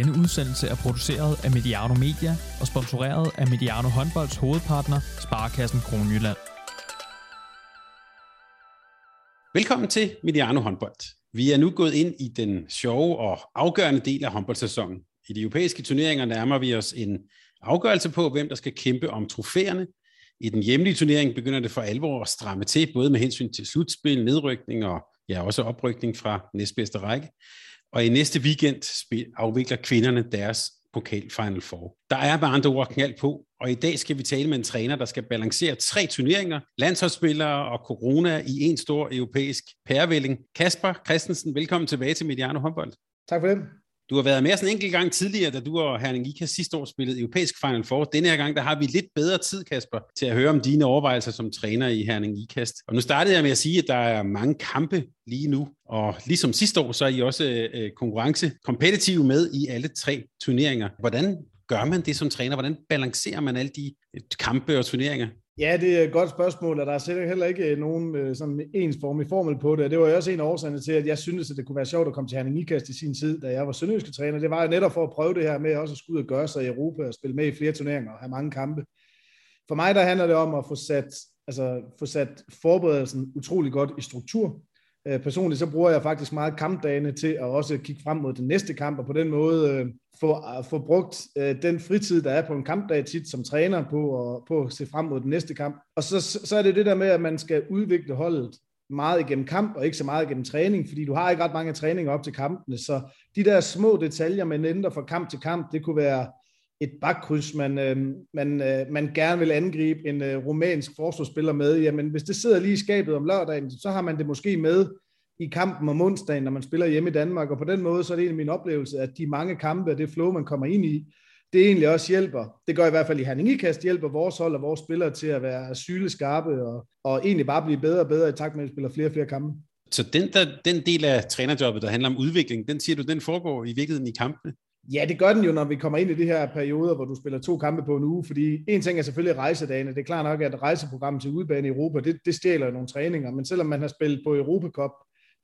Denne udsendelse er produceret af Mediano Media og sponsoreret af Mediano Håndbolds hovedpartner, Sparkassen Kronjylland. Velkommen til Mediano Håndbold. Vi er nu gået ind i den sjove og afgørende del af håndboldsæsonen. I de europæiske turneringer nærmer vi os en afgørelse på, hvem der skal kæmpe om trofæerne. I den hjemlige turnering begynder det for alvor at stramme til, både med hensyn til slutspil, nedrykning og ja, også oprykning fra næstbedste række. Og i næste weekend afvikler kvinderne deres pokal Final Four. Der er med andre ord knald på, og i dag skal vi tale med en træner, der skal balancere tre turneringer, landsholdsspillere og corona i en stor europæisk pærevælling. Kasper Christensen, velkommen tilbage til Mediano Håndbold. Tak for det. Du har været med os en enkelt gang tidligere, da du og Herning Ika sidste år spillede europæisk Final Four. Denne her gang, der har vi lidt bedre tid, Kasper, til at høre om dine overvejelser som træner i Herning Ikast. Og nu startede jeg med at sige, at der er mange kampe lige nu, og ligesom sidste år, så er I også øh, konkurrence kompetitive med i alle tre turneringer. Hvordan gør man det som træner? Hvordan balancerer man alle de øh, kampe og turneringer? Ja, det er et godt spørgsmål, og der er sikkert heller ikke øh, nogen øh, sådan ensformig formel på det. Det var jo også en af årsagerne til, at jeg syntes, at det kunne være sjovt at komme til Herning Ikast i sin tid, da jeg var sønderjyske træner. Det var jo netop for at prøve det her med også at skulle ud og gøre sig i Europa og spille med i flere turneringer og have mange kampe. For mig der handler det om at få sat, altså, få sat forberedelsen utrolig godt i struktur. Øh, personligt så bruger jeg faktisk meget kampdagene til at også kigge frem mod den næste kamp, og på den måde øh, få, øh, få brugt øh, den fritid, der er på en kampdag tit som træner på, og, på at se frem mod den næste kamp. Og så, så er det det der med, at man skal udvikle holdet meget igennem kamp, og ikke så meget igennem træning, fordi du har ikke ret mange træninger op til kampene, så de der små detaljer, man ændrer fra kamp til kamp, det kunne være et bakkryds, man, øh, man, øh, man gerne vil angribe en øh, romansk forsvarsspiller med, jamen hvis det sidder lige i skabet om lørdagen, så har man det måske med i kampen om onsdagen, når man spiller hjemme i Danmark, og på den måde, så er det en af mine oplevelser, at de mange kampe og det flow, man kommer ind i, det egentlig også hjælper, det gør i hvert fald i Herning Ikast, hjælper vores hold og vores spillere til at være syleskarpe og, og egentlig bare blive bedre og bedre i takt med, at vi spiller flere og flere kampe. Så den, der, den del af trænerjobbet, der handler om udvikling, den siger du, den foregår i virkeligheden i kampene? Ja, det gør den jo, når vi kommer ind i det her perioder, hvor du spiller to kampe på en uge, fordi en ting er selvfølgelig rejsedagene. Det er klart nok, at rejseprogrammet til udbane i Europa, det, det stjæler nogle træninger, men selvom man har spillet på Europacup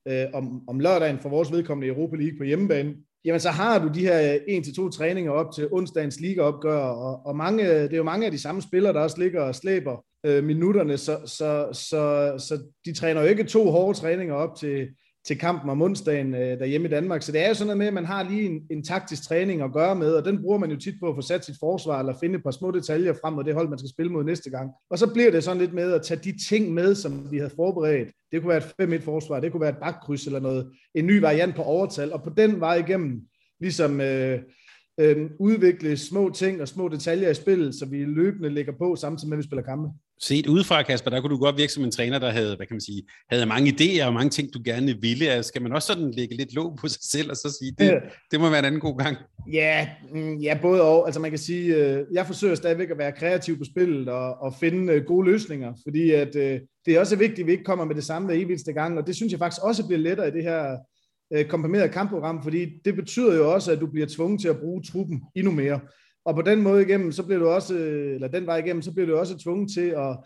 øh, om, om lørdagen for vores vedkommende Europa League på hjemmebane, jamen så har du de her en til to træninger op til onsdagens ligaopgør, og, og mange, det er jo mange af de samme spillere, der også ligger og slæber øh, minutterne, så, så, så, så de træner jo ikke to hårde træninger op til, til kampen om onsdagen øh, derhjemme i Danmark. Så det er jo sådan noget med, at man har lige en, en taktisk træning at gøre med, og den bruger man jo tit på at få sat sit forsvar, eller finde et par små detaljer frem mod det hold, man skal spille mod næste gang. Og så bliver det sådan lidt med at tage de ting med, som vi havde forberedt. Det kunne være et 5-1 forsvar, det kunne være et bakkryds eller noget, en ny variant på overtal, og på den vej igennem, ligesom øh, øh, udvikle små ting og små detaljer i spillet, så vi løbende lægger på, samtidig med, at vi spiller kampe. Set udefra, Kasper, der kunne du godt virke som en træner, der havde, hvad kan man sige, havde mange idéer og mange ting, du gerne ville. Altså, skal man også sådan lægge lidt låg på sig selv og så sige, det, det må være en anden god gang? Ja, mm, ja, både og. Altså man kan sige, øh, jeg forsøger stadigvæk at være kreativ på spillet og, og finde øh, gode løsninger, fordi at, øh, det er også vigtigt, at vi ikke kommer med det samme hver eneste gang, og det synes jeg faktisk også bliver lettere i det her komprimeret kampprogram, fordi det betyder jo også, at du bliver tvunget til at bruge truppen endnu mere. Og på den måde igennem, så bliver du også, øh, eller den vej igennem, så bliver du også tvunget til at,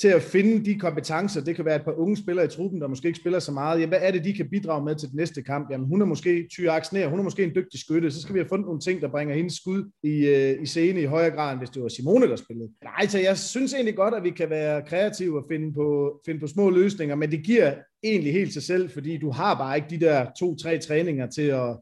til at finde de kompetencer. Det kan være et par unge spillere i truppen, der måske ikke spiller så meget. Jamen, hvad er det, de kan bidrage med til den næste kamp? Jamen, hun er måske Tyre Aksner, hun er måske en dygtig skytte. Så skal vi have fundet nogle ting, der bringer hendes skud i, øh, i scene i højere grad, end hvis det var Simone, der spillede. Nej, så jeg synes egentlig godt, at vi kan være kreative og finde på, finde på små løsninger, men det giver egentlig helt sig selv, fordi du har bare ikke de der to-tre træninger til at,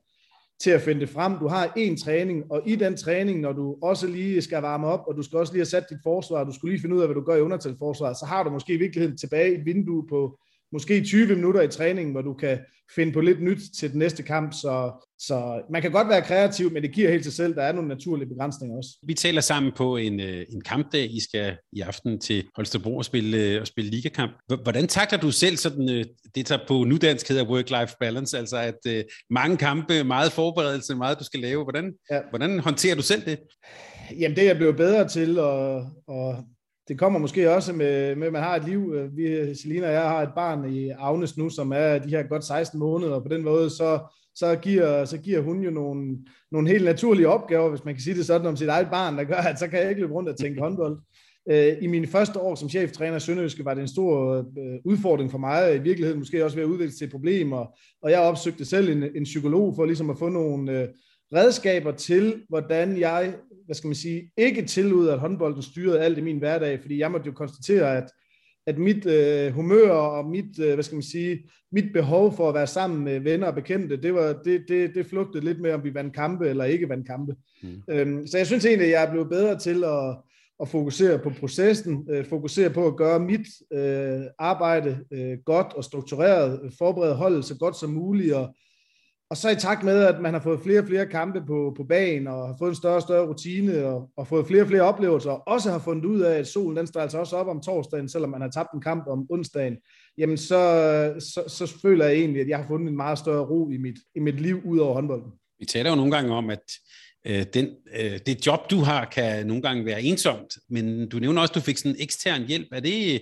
til at finde det frem. Du har en træning, og i den træning, når du også lige skal varme op, og du skal også lige have sat dit forsvar, du skal lige finde ud af, hvad du gør i undertalsforsvaret, så har du måske i virkeligheden tilbage et vindue på måske 20 minutter i træningen, hvor du kan finde på lidt nyt til den næste kamp. Så, så man kan godt være kreativ, men det giver helt sig selv. Der er nogle naturlige begrænsninger også. Vi taler sammen på en, øh, en kampdag. I skal i aften til Holstebro og spille, øh, og spille ligakamp. Hvordan takler du selv sådan, øh, det, der på nudansk hedder work-life balance, altså at mange kampe, meget forberedelse, meget du skal lave. Hvordan, ja. hvordan håndterer du selv det? Jamen det er jeg blevet bedre til, og, og det kommer måske også med, med, at man har et liv. Øh, vi, Selina og jeg har et barn i Agnes nu, som er de her godt 16 måneder, og på den måde, så, så, giver, så giver hun jo nogle, nogle helt naturlige opgaver, hvis man kan sige det sådan om sit eget barn, der gør, at så kan jeg ikke løbe rundt og tænke håndbold. Øh, I mine første år som cheftræner i Sønderjyske var det en stor øh, udfordring for mig, i virkeligheden måske også ved at udvikle til problemer, og, og jeg opsøgte selv en, en psykolog for ligesom at få nogle, redskaber til, hvordan jeg, hvad skal man sige, ikke tillod, at håndbolden styrede alt i min hverdag, fordi jeg måtte jo konstatere, at, at mit øh, humør og mit, øh, hvad skal man sige, mit behov for at være sammen med venner og bekendte, det, var, det, det, det flugtede lidt med, om vi vandt kampe eller ikke vandt kampe. Mm. Øhm, så jeg synes egentlig, at jeg er blevet bedre til at, at fokusere på processen, øh, fokusere på at gøre mit øh, arbejde øh, godt og struktureret, forberede holdet så godt som muligt, og, og så i takt med, at man har fået flere og flere kampe på, på banen, og har fået en større og større rutine, og, og fået flere og flere oplevelser, og også har fundet ud af, at solen den står altså også op om torsdagen, selvom man har tabt en kamp om onsdagen, jamen så, så, så føler jeg egentlig, at jeg har fundet en meget større ro i mit, i mit liv ud over håndbolden. Vi taler jo nogle gange om, at øh, den, øh, det job, du har, kan nogle gange være ensomt, men du nævner også, at du fik sådan en ekstern hjælp. Er det,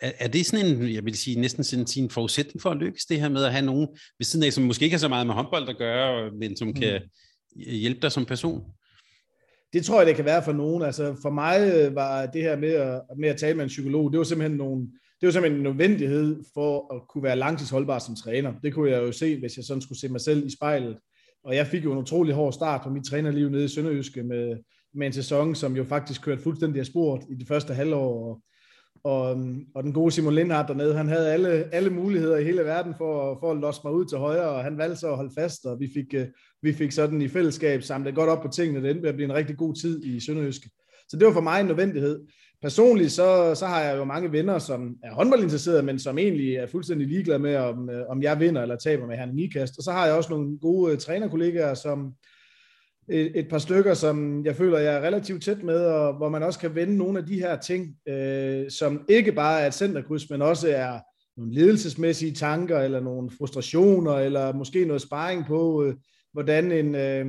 er, er det sådan en, jeg vil sige, næsten sådan en forudsætning for at lykkes, det her med at have nogen ved siden af, som måske ikke har så meget med håndbold at gøre, men som mm. kan hjælpe dig som person? Det tror jeg, det kan være for nogen. Altså for mig øh, var det her med at, med at tale med en psykolog, det var simpelthen nogle, det var simpelthen en nødvendighed for at kunne være langtidsholdbar som træner. Det kunne jeg jo se, hvis jeg sådan skulle se mig selv i spejlet. Og jeg fik jo en utrolig hård start på mit trænerliv nede i Sønderjyske med, med en sæson, som jo faktisk kørte fuldstændig af sport i det første halvår. Og, og, og den gode Simon Lindhardt dernede, han havde alle, alle muligheder i hele verden for, for at losse mig ud til højre, og han valgte så at holde fast, og vi fik, øh, vi fik sådan i fællesskab samlet godt op på tingene. Det endte med at blive en rigtig god tid i Sønderjyske. Så det var for mig en nødvendighed. Personligt så, så har jeg jo mange venner, som er håndboldinteresserede, men som egentlig er fuldstændig ligeglade med, om, øh, om jeg vinder eller taber med Herning Nikast. Og så har jeg også nogle gode øh, trænerkollegaer, som et, et par stykker, som jeg føler, jeg er relativt tæt med, og hvor man også kan vende nogle af de her ting, øh, som ikke bare er et centerkryds, men også er nogle ledelsesmæssige tanker, eller nogle frustrationer, eller måske noget sparring på, øh, hvordan en, øh,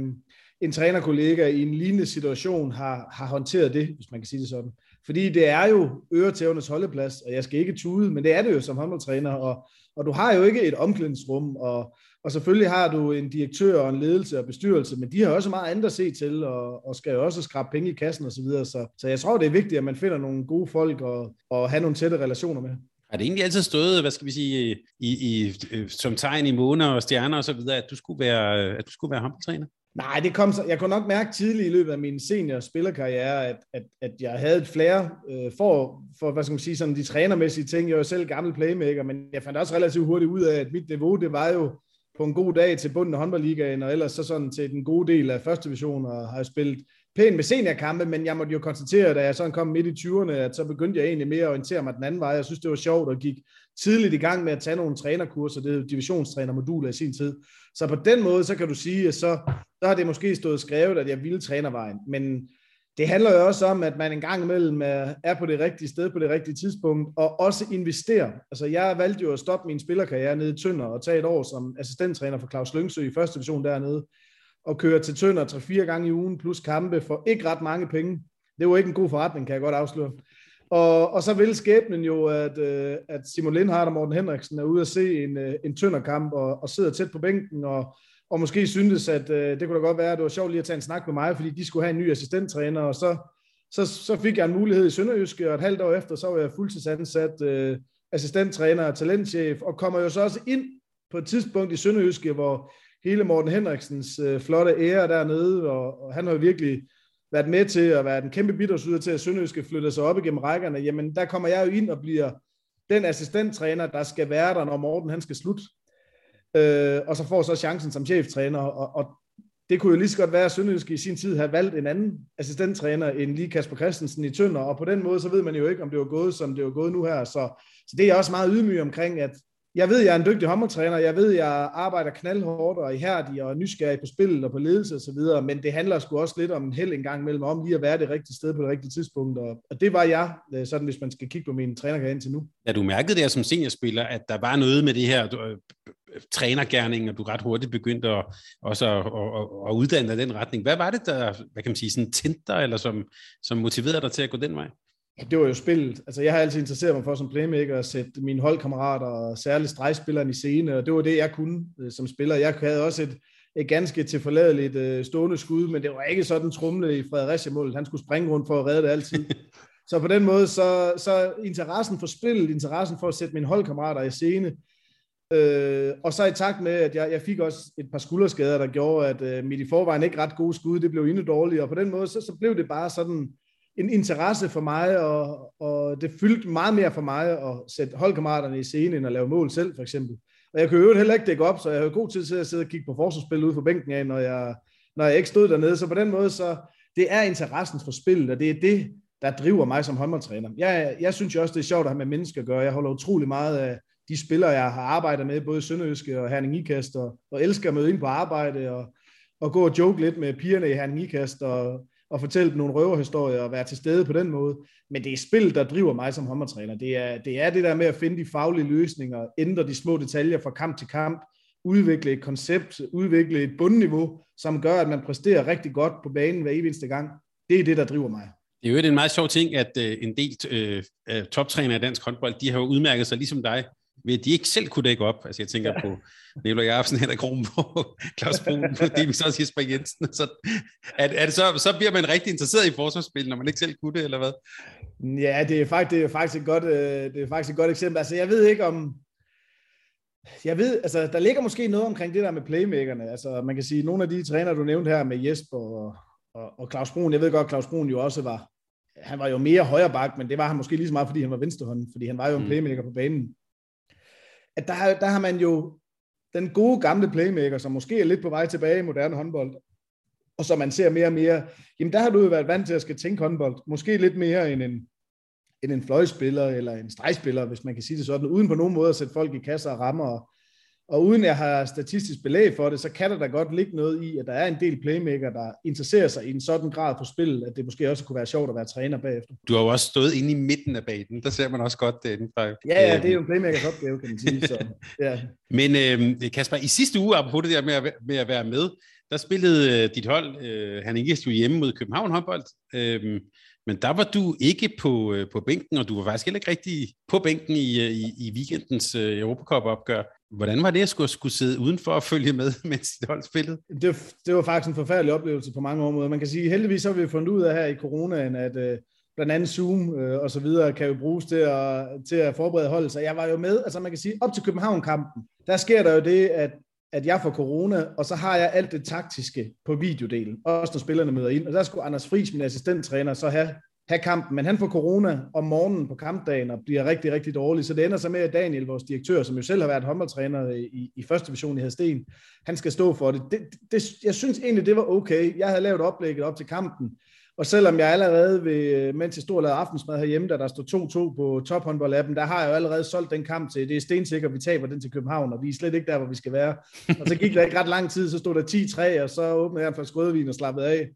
en trænerkollega i en lignende situation har, har håndteret det, hvis man kan sige det sådan. Fordi det er jo øretævernes holdeplads, og jeg skal ikke tude, men det er det jo som håndboldtræner, og, og du har jo ikke et omklædningsrum, og, og selvfølgelig har du en direktør og en ledelse og bestyrelse, men de har også meget andet at se til, og, og skal jo også skrabe penge i kassen osv. Så, videre. så, så jeg tror, det er vigtigt, at man finder nogle gode folk og, og have nogle tætte relationer med. Har det egentlig altid stået, hvad skal vi sige, i, i, som tegn i måner og stjerner og så videre, at du skulle være, at du skulle være håndboldtræner? Nej, det kom så, jeg kunne nok mærke tidligt i løbet af min senior spillerkarriere, at, at, at jeg havde et flere øh, for, for, hvad skal man sige, sådan de trænermæssige ting. Jeg jo selv gammel playmaker, men jeg fandt også relativt hurtigt ud af, at mit niveau, det var jo på en god dag til bunden af håndboldligaen, og ellers så sådan til den gode del af første division, og har spillet pænt med seniorkampe, men jeg måtte jo konstatere, da jeg sådan kom midt i 20'erne, at så begyndte jeg egentlig mere at orientere mig den anden vej. Jeg synes, det var sjovt, og gik tidligt i gang med at tage nogle trænerkurser, det er divisionstrænermoduler i sin tid. Så på den måde, så kan du sige, at så, så har det måske stået skrevet, at jeg ville trænervejen. Men det handler jo også om, at man en gang imellem er på det rigtige sted på det rigtige tidspunkt, og også investerer. Altså, jeg valgte jo at stoppe min spillerkarriere nede i Tønder og tage et år som assistenttræner for Claus Lyngsø i første division dernede, og køre til Tønder 3-4 gange i ugen, plus kampe for ikke ret mange penge. Det var ikke en god forretning, kan jeg godt afsløre. Og, og så vil skæbnen jo, at, øh, at Simon Lindhardt og Morten Henriksen er ude at se en, øh, en Tønder-kamp og, og sidder tæt på bænken, og, og måske syntes, at øh, det kunne da godt være, at det var sjovt lige at tage en snak med mig, fordi de skulle have en ny assistenttræner, og så, så, så fik jeg en mulighed i Sønderjysk, og et halvt år efter, så var jeg fuldtidsansat øh, assistenttræner og talentchef, og kommer jo så også ind på et tidspunkt i Sønderjyske, hvor hele Morten Henriksens øh, flotte ære dernede, og, og han har jo virkelig været med til at være den kæmpe bidragsyder til, at Sønderjyske flytter sig op igennem rækkerne, jamen der kommer jeg jo ind og bliver den assistenttræner, der skal være der, når Morten han skal slutte øh, og så får så chancen som cheftræner, og, og det kunne jo lige så godt være, at Sønderjysk i sin tid havde valgt en anden assistenttræner end lige Kasper Christensen i Tønder, og på den måde, så ved man jo ikke, om det var gået, som det var gået nu her, så, så det er jeg også meget ydmyg omkring, at jeg ved, jeg er en dygtig håndboldtræner, jeg ved, jeg arbejder knaldhårdt og ihærdig og nysgerrig på spillet og på ledelse osv., men det handler sgu også lidt om en held en gang imellem, om lige at være det rigtige sted på det rigtige tidspunkt, og, og det var jeg, øh, sådan hvis man skal kigge på min trænerkarriere indtil nu. Ja, du mærkede der som seniorspiller, at der var noget med det her øh, trænergærning, og du ret hurtigt begyndte at, også at, at, at uddanne dig den retning. Hvad var det, der hvad kan man sige, sådan tændte dig, eller som, som motiverede dig til at gå den vej? Det var jo spillet. Altså, jeg har altid interesseret mig for som playmaker at sætte mine holdkammerater og særligt stregspilleren i scene, og det var det, jeg kunne øh, som spiller. Jeg havde også et, et ganske tilforladeligt uh, stående skud, men det var ikke sådan trumle i Fredericia-målet. Han skulle springe rundt for at redde det altid. så på den måde, så, så interessen for spillet, interessen for at sætte mine holdkammerater i scene, Øh, og så i takt med, at jeg, jeg fik også et par skulderskader, der gjorde, at øh, mit i forvejen ikke ret gode skud, det blev endnu dårligere, og på den måde, så, så blev det bare sådan en interesse for mig, og, og det fyldte meget mere for mig at sætte holdkammeraterne i scene, end at lave mål selv, for eksempel. Og jeg kunne jo heller ikke dække op, så jeg havde god tid til at sidde og kigge på forsvarsspil ude på bænken af, når jeg, når jeg ikke stod dernede. Så på den måde, så det er interessen for spillet, og det er det, der driver mig som håndboldtræner. Jeg, jeg synes jo også, det er sjovt at have med mennesker at gøre. Jeg holder utrolig meget af de spillere, jeg har arbejdet med, både Sønderøske og Herning Ikast, og, og elsker at møde ind på arbejde, og, og gå og joke lidt med pigerne i Herning Ikast, og, og fortælle dem nogle røverhistorier, og være til stede på den måde. Men det er spil, der driver mig som håndboldtræner. Det er, det er det der med at finde de faglige løsninger, ændre de små detaljer fra kamp til kamp, udvikle et koncept, udvikle et bundniveau, som gør, at man præsterer rigtig godt på banen hver eneste gang. Det er det, der driver mig. Det er jo en meget sjov ting, at øh, en del øh, toptræner i dansk håndbold, de har jo udmærket sig ligesom dig, ved at de ikke selv kunne dække op. Altså jeg tænker ja. på Nikolaj Jacobsen, Henrik på Claus Brun, fordi vi så siger Jesper Jensen. Så, er, er det så, så bliver man rigtig interesseret i forsvarsspil, når man ikke selv kunne det, eller hvad? Ja, det er faktisk, det er faktisk, et, godt, øh, det er faktisk et godt eksempel. Altså jeg ved ikke om, jeg ved, altså der ligger måske noget omkring det der med playmakerne. Altså man kan sige, nogle af de træner, du nævnte her med Jesper og, og, og Claus Brun, jeg ved godt, Claus Brun jo også var, han var jo mere højre bak, men det var han måske lige så meget, fordi han var venstrehånden, fordi han var jo en mm. playmaker på banen at der, der har man jo den gode gamle playmaker, som måske er lidt på vej tilbage i moderne håndbold, og som man ser mere og mere, jamen der har du jo været vant til at skal tænke håndbold, måske lidt mere end en, end en fløjspiller eller en stregspiller, hvis man kan sige det sådan, uden på nogen måde at sætte folk i kasser og rammer og, og uden jeg har statistisk belæg for det, så kan der da godt ligge noget i, at der er en del playmaker, der interesserer sig i en sådan grad for spillet, at det måske også kunne være sjovt at være træner bagefter. Du har jo også stået inde i midten af banen. Der ser man også godt det inden fra. Ja, ja, det er jo en playmakers opgave, kan man sige. Så, ja. Men øh, Kasper, i sidste uge, apropos det der med at, med at være med, der spillede øh, dit hold, øh, han ikke jo hjemme mod København håndbold, øh, men der var du ikke på, øh, på bænken, og du var faktisk heller ikke rigtig på bænken i, øh, i, i weekendens øh, Europacup-opgør. Hvordan var det at skulle, skulle sidde udenfor og følge med, mens dit hold spillede? Det, det var faktisk en forfærdelig oplevelse på mange områder. Man kan sige, heldigvis har vi fundet ud af her i coronaen, at øh, blandt andet Zoom øh, og så videre kan jo bruges til at, til at forberede holdet. Så jeg var jo med, altså man kan sige, op til København-kampen, der sker der jo det, at at jeg får corona, og så har jeg alt det taktiske på videodelen, også når spillerne møder ind. Og der skulle Anders Friis, min assistenttræner, så have have kampen, men han får corona om morgenen på kampdagen og bliver rigtig, rigtig dårlig. Så det ender så med, at Daniel, vores direktør, som jo selv har været håndboldtræner i, i første division i Hadsten, han skal stå for det. Det, det. Jeg synes egentlig, det var okay. Jeg havde lavet oplægget op til kampen, og selvom jeg allerede, ved, mens jeg stod og lavede aftensmad herhjemme, da der stod 2-2 på tophåndboldappen, der har jeg jo allerede solgt den kamp til, det er stensikkert, vi taber den til København, og vi er slet ikke der, hvor vi skal være. Og så gik der ikke ret lang tid, så stod der 10-3, og så åbnede jeg en flaske rødvin og slappede af.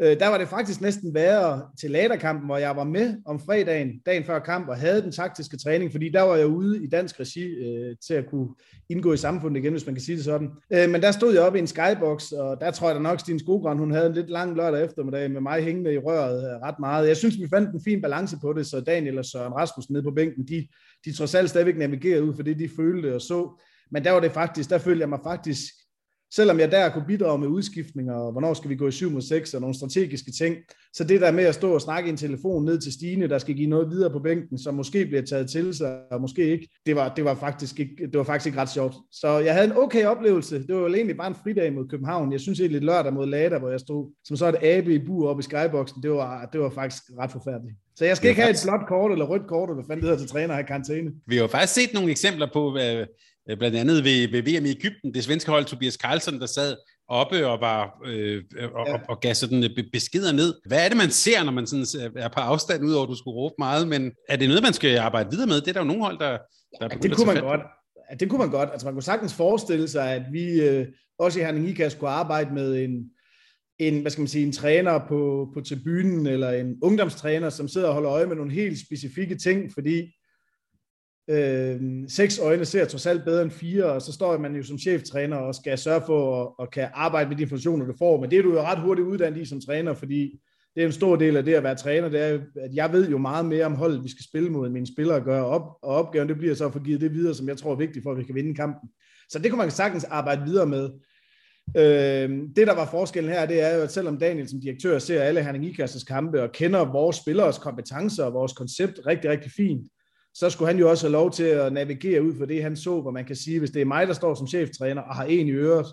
Øh, der var det faktisk næsten værre til laterkampen, hvor jeg var med om fredagen, dagen før kamp, og havde den taktiske træning, fordi der var jeg ude i dansk regi øh, til at kunne indgå i samfundet igen, hvis man kan sige det sådan. Øh, men der stod jeg op i en skybox, og der tror jeg da nok, Stine Skogrøn, hun havde en lidt lang lørdag eftermiddag med mig hængende i røret øh, ret meget. Jeg synes, vi fandt en fin balance på det, så Daniel og Søren Rasmussen nede på bænken, de, de trods alt stadigvæk navigerede ud for det, de følte og så. Men der var det faktisk, der følte jeg mig faktisk selvom jeg der kunne bidrage med udskiftninger, og hvornår skal vi gå i 7 mod 6, og nogle strategiske ting, så det der med at stå og snakke i en telefon ned til Stine, der skal give noget videre på bænken, som måske bliver taget til sig, og måske ikke, det var, det var, faktisk, ikke, det var faktisk ikke ret sjovt. Så jeg havde en okay oplevelse. Det var jo egentlig bare en fridag mod København. Jeg synes egentlig lørdag mod Lada, hvor jeg stod som så et abe i bur oppe i skyboxen, det var, det var faktisk ret forfærdeligt. Så jeg skal ikke have et flot kort eller rødt kort, eller hvad fanden det hedder til træner i karantæne. Vi har jo faktisk set nogle eksempler på, blandt andet ved, ved VM i Ægypten, det svenske hold Tobias Carlsen, der sad oppe og, var, øh, og, ja. og, og gav sådan øh, beskeder ned. Hvad er det, man ser, når man sådan er på afstand, udover at du skulle råbe meget, men er det noget, man skal arbejde videre med? Det er der jo nogle hold, der, der ja, det kunne man godt. Ja, det kunne man godt. Altså man kunne sagtens forestille sig, at vi øh, også i Herning Ikas skulle arbejde med en, en, hvad skal man sige, en træner på, på tribunen, eller en ungdomstræner, som sidder og holder øje med nogle helt specifikke ting, fordi øh, seks øjne ser trods alt bedre end fire, og så står man jo som cheftræner og skal sørge for at, at kan arbejde med de funktioner, du får. Men det er du jo ret hurtigt uddannet i som træner, fordi det er en stor del af det at være træner, det er at jeg ved jo meget mere om holdet, vi skal spille mod, end mine spillere gør, op, og opgaven det bliver så at få givet det videre, som jeg tror er vigtigt for, at vi kan vinde kampen. Så det kunne man sagtens arbejde videre med. Øh, det, der var forskellen her, det er jo, at selvom Daniel som direktør ser alle Herning Ikasses kampe og kender vores spillers kompetencer og vores koncept rigtig, rigtig fint, så skulle han jo også have lov til at navigere ud for det, han så, hvor man kan sige, hvis det er mig, der står som cheftræner og har en i øret,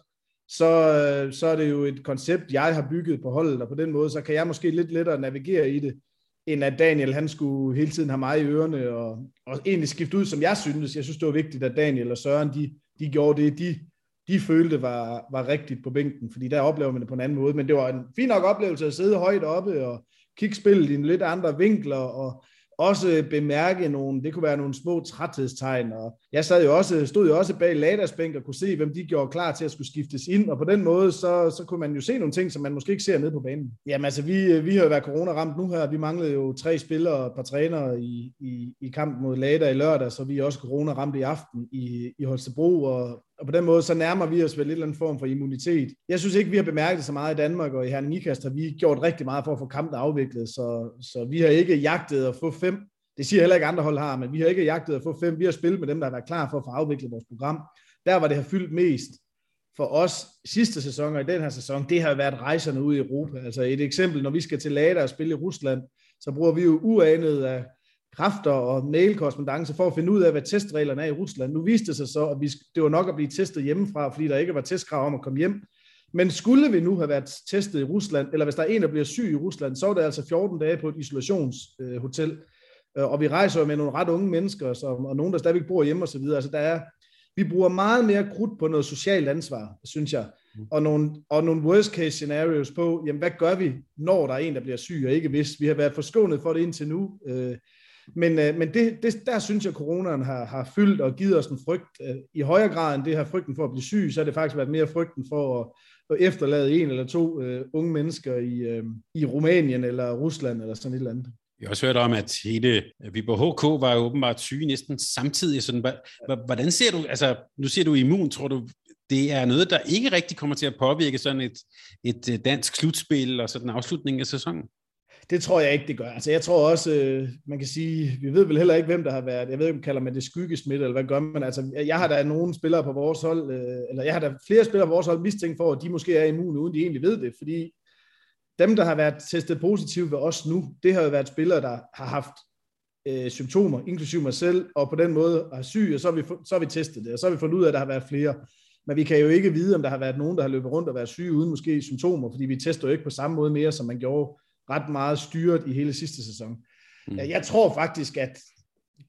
så, øh, så er det jo et koncept, jeg har bygget på holdet, og på den måde, så kan jeg måske lidt lettere navigere i det, end at Daniel, han skulle hele tiden have mig i ørerne, og, og egentlig skifte ud, som jeg synes. Jeg synes, det var vigtigt, at Daniel og Søren, de, de gjorde det, de, de følte var, var rigtigt på bænken, fordi der oplever man det på en anden måde. Men det var en fin nok oplevelse at sidde højt oppe og kigge spillet i en lidt andre vinkler, og også bemærke nogle, det kunne være nogle små træthedstegn, og jeg sad jo også, stod jo også bag Ladersbænk og kunne se, hvem de gjorde klar til at skulle skiftes ind, og på den måde, så, så kunne man jo se nogle ting, som man måske ikke ser nede på banen. Jamen altså, vi, vi har jo været corona-ramt nu her, vi manglede jo tre spillere og et par trænere i, i, i kampen mod Lader i lørdag, så vi er også corona-ramt i aften i, i Holstebro, og, og på den måde, så nærmer vi os vel en eller anden form for immunitet. Jeg synes ikke, vi har bemærket det så meget i Danmark, og i Herning Ikast har vi gjort rigtig meget for at få kampen afviklet, så, så vi har ikke jagtet at få fem. Det siger heller ikke andre hold har, men vi har ikke jagtet at få fem. Vi har spillet med dem, der har været klar for at få afviklet vores program. Der var det har fyldt mest for os sidste sæson og i den her sæson, det har været rejserne ud i Europa. Altså et eksempel, når vi skal til Lada og spille i Rusland, så bruger vi jo uanet af kræfter og mailkorrespondence for at finde ud af, hvad testreglerne er i Rusland. Nu viste det sig så, at vi, det var nok at blive testet hjemmefra, fordi der ikke var testkrav om at komme hjem. Men skulle vi nu have været testet i Rusland, eller hvis der er en, der bliver syg i Rusland, så er det altså 14 dage på et isolationshotel. Øh, og vi rejser jo med nogle ret unge mennesker, som, og nogen, der stadigvæk bor hjemme osv. Altså der er, vi bruger meget mere krudt på noget socialt ansvar, synes jeg. Mm. Og nogle, og nogle worst case scenarios på, jamen hvad gør vi, når der er en, der bliver syg, og ikke hvis. Vi har været forskånet for det indtil nu. Øh, men, øh, men det, det, der synes jeg, at coronaen har, har fyldt og givet os en frygt. Øh, I højere grad end det her frygten for at blive syg, så har det faktisk været mere frygten for at, at efterlade en eller to øh, unge mennesker i, øh, i Rumænien eller Rusland eller sådan et eller andet. Jeg har også hørt om, at hele Viborg HK var jo åbenbart syge næsten samtidig. Sådan, hvordan ser du, altså nu ser du immun, tror du, det er noget, der ikke rigtig kommer til at påvirke sådan et, et øh, dansk slutspil og sådan en afslutning af sæsonen? Det tror jeg ikke, det gør. Altså, jeg tror også, øh, man kan sige, vi ved vel heller ikke, hvem der har været, jeg ved ikke, om kalder man det skyggesmidt, eller hvad gør man? Altså, jeg har da nogle spillere på vores hold, øh, eller jeg har da flere spillere på vores hold mistænkt for, at de måske er immune, uden de egentlig ved det, fordi dem, der har været testet positivt ved os nu, det har jo været spillere, der har haft øh, symptomer, inklusive mig selv, og på den måde er syg, og så har, vi, så har vi testet det, og så har vi fundet ud af, at der har været flere. Men vi kan jo ikke vide, om der har været nogen, der har løbet rundt og været syge uden måske symptomer, fordi vi tester jo ikke på samme måde mere, som man gjorde ret meget styret i hele sidste sæson. Mm. Jeg tror faktisk, at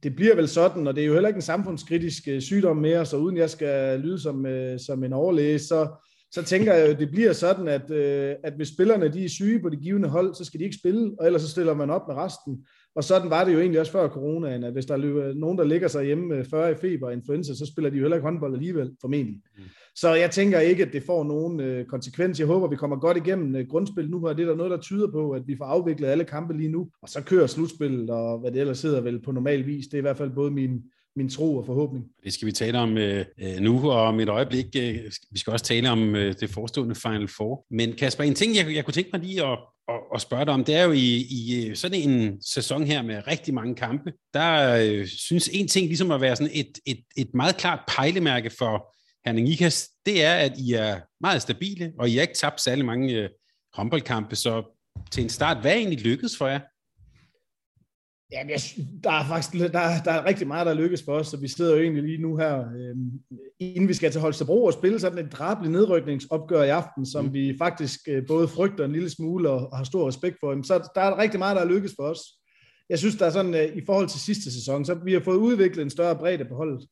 det bliver vel sådan, og det er jo heller ikke en samfundskritisk øh, sygdom mere, så uden jeg skal lyde som, øh, som en overlæge, så, så tænker jeg jo, det bliver sådan, at, øh, at hvis spillerne de er syge på det givende hold, så skal de ikke spille, og ellers så stiller man op med resten. Og sådan var det jo egentlig også før coronaen, at hvis der er nogen, der ligger sig hjemme med 40 i feber og influenza, så spiller de jo heller ikke håndbold alligevel, formentlig. Mm. Så jeg tænker ikke, at det får nogen øh, konsekvens. Jeg håber, vi kommer godt igennem øh, grundspillet nu, og det er der noget, der tyder på, at vi får afviklet alle kampe lige nu, og så kører slutspillet, og hvad det ellers sidder vel på normal vis. Det er i hvert fald både min, min tro og forhåbning. Det skal vi tale om øh, øh, nu, og om et øjeblik. Øh, vi skal også tale om øh, det forestående Final Four. Men Kasper, en ting, jeg, jeg kunne tænke mig lige at, at, at spørge dig om, det er jo i, i øh, sådan en sæson her med rigtig mange kampe, der øh, synes en ting ligesom at være sådan et, et, et meget klart pejlemærke for Herning Ikas, det er, at I er meget stabile, og I har ikke tabt særlig mange øh, håndboldkampe, så til en start, hvad er egentlig lykkedes for jer? Ja, jeg, der er faktisk der, der er rigtig meget, der lykkes for os, så vi sidder jo egentlig lige nu her, øh, inden vi skal til Holstebro og spille sådan et drabeligt nedrykningsopgør i aften, som mm. vi faktisk øh, både frygter en lille smule og, og har stor respekt for. Så der er rigtig meget, der er lykkes for os. Jeg synes, der er sådan, øh, i forhold til sidste sæson, så vi har fået udviklet en større bredde på holdet.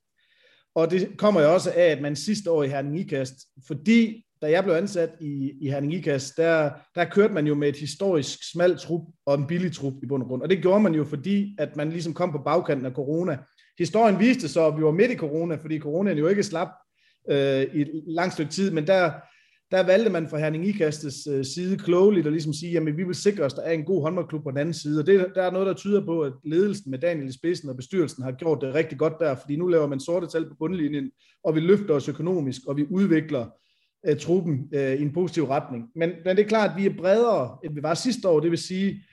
Og det kommer jo også af, at man sidste år i Herning Ikast, fordi da jeg blev ansat i, i Herning Ikast, der, der kørte man jo med et historisk smalt trup og en billig trup i bund og grund. Og det gjorde man jo, fordi at man ligesom kom på bagkanten af corona. Historien viste så, at vi var midt i corona, fordi coronaen jo ikke slap øh, i et langt stykke tid, men der, der valgte man fra Herning Ikastes øh, side klogeligt at ligesom sige, jamen vi vil sikre os, at der er en god håndboldklub på den anden side. Og det, der er noget, der tyder på, at ledelsen med Daniel i spidsen og bestyrelsen har gjort det rigtig godt der, fordi nu laver man sorte tal på bundlinjen, og vi løfter os økonomisk, og vi udvikler uh, truppen uh, i en positiv retning. Men, men det er klart, at vi er bredere, end vi var sidste år. Det vil sige,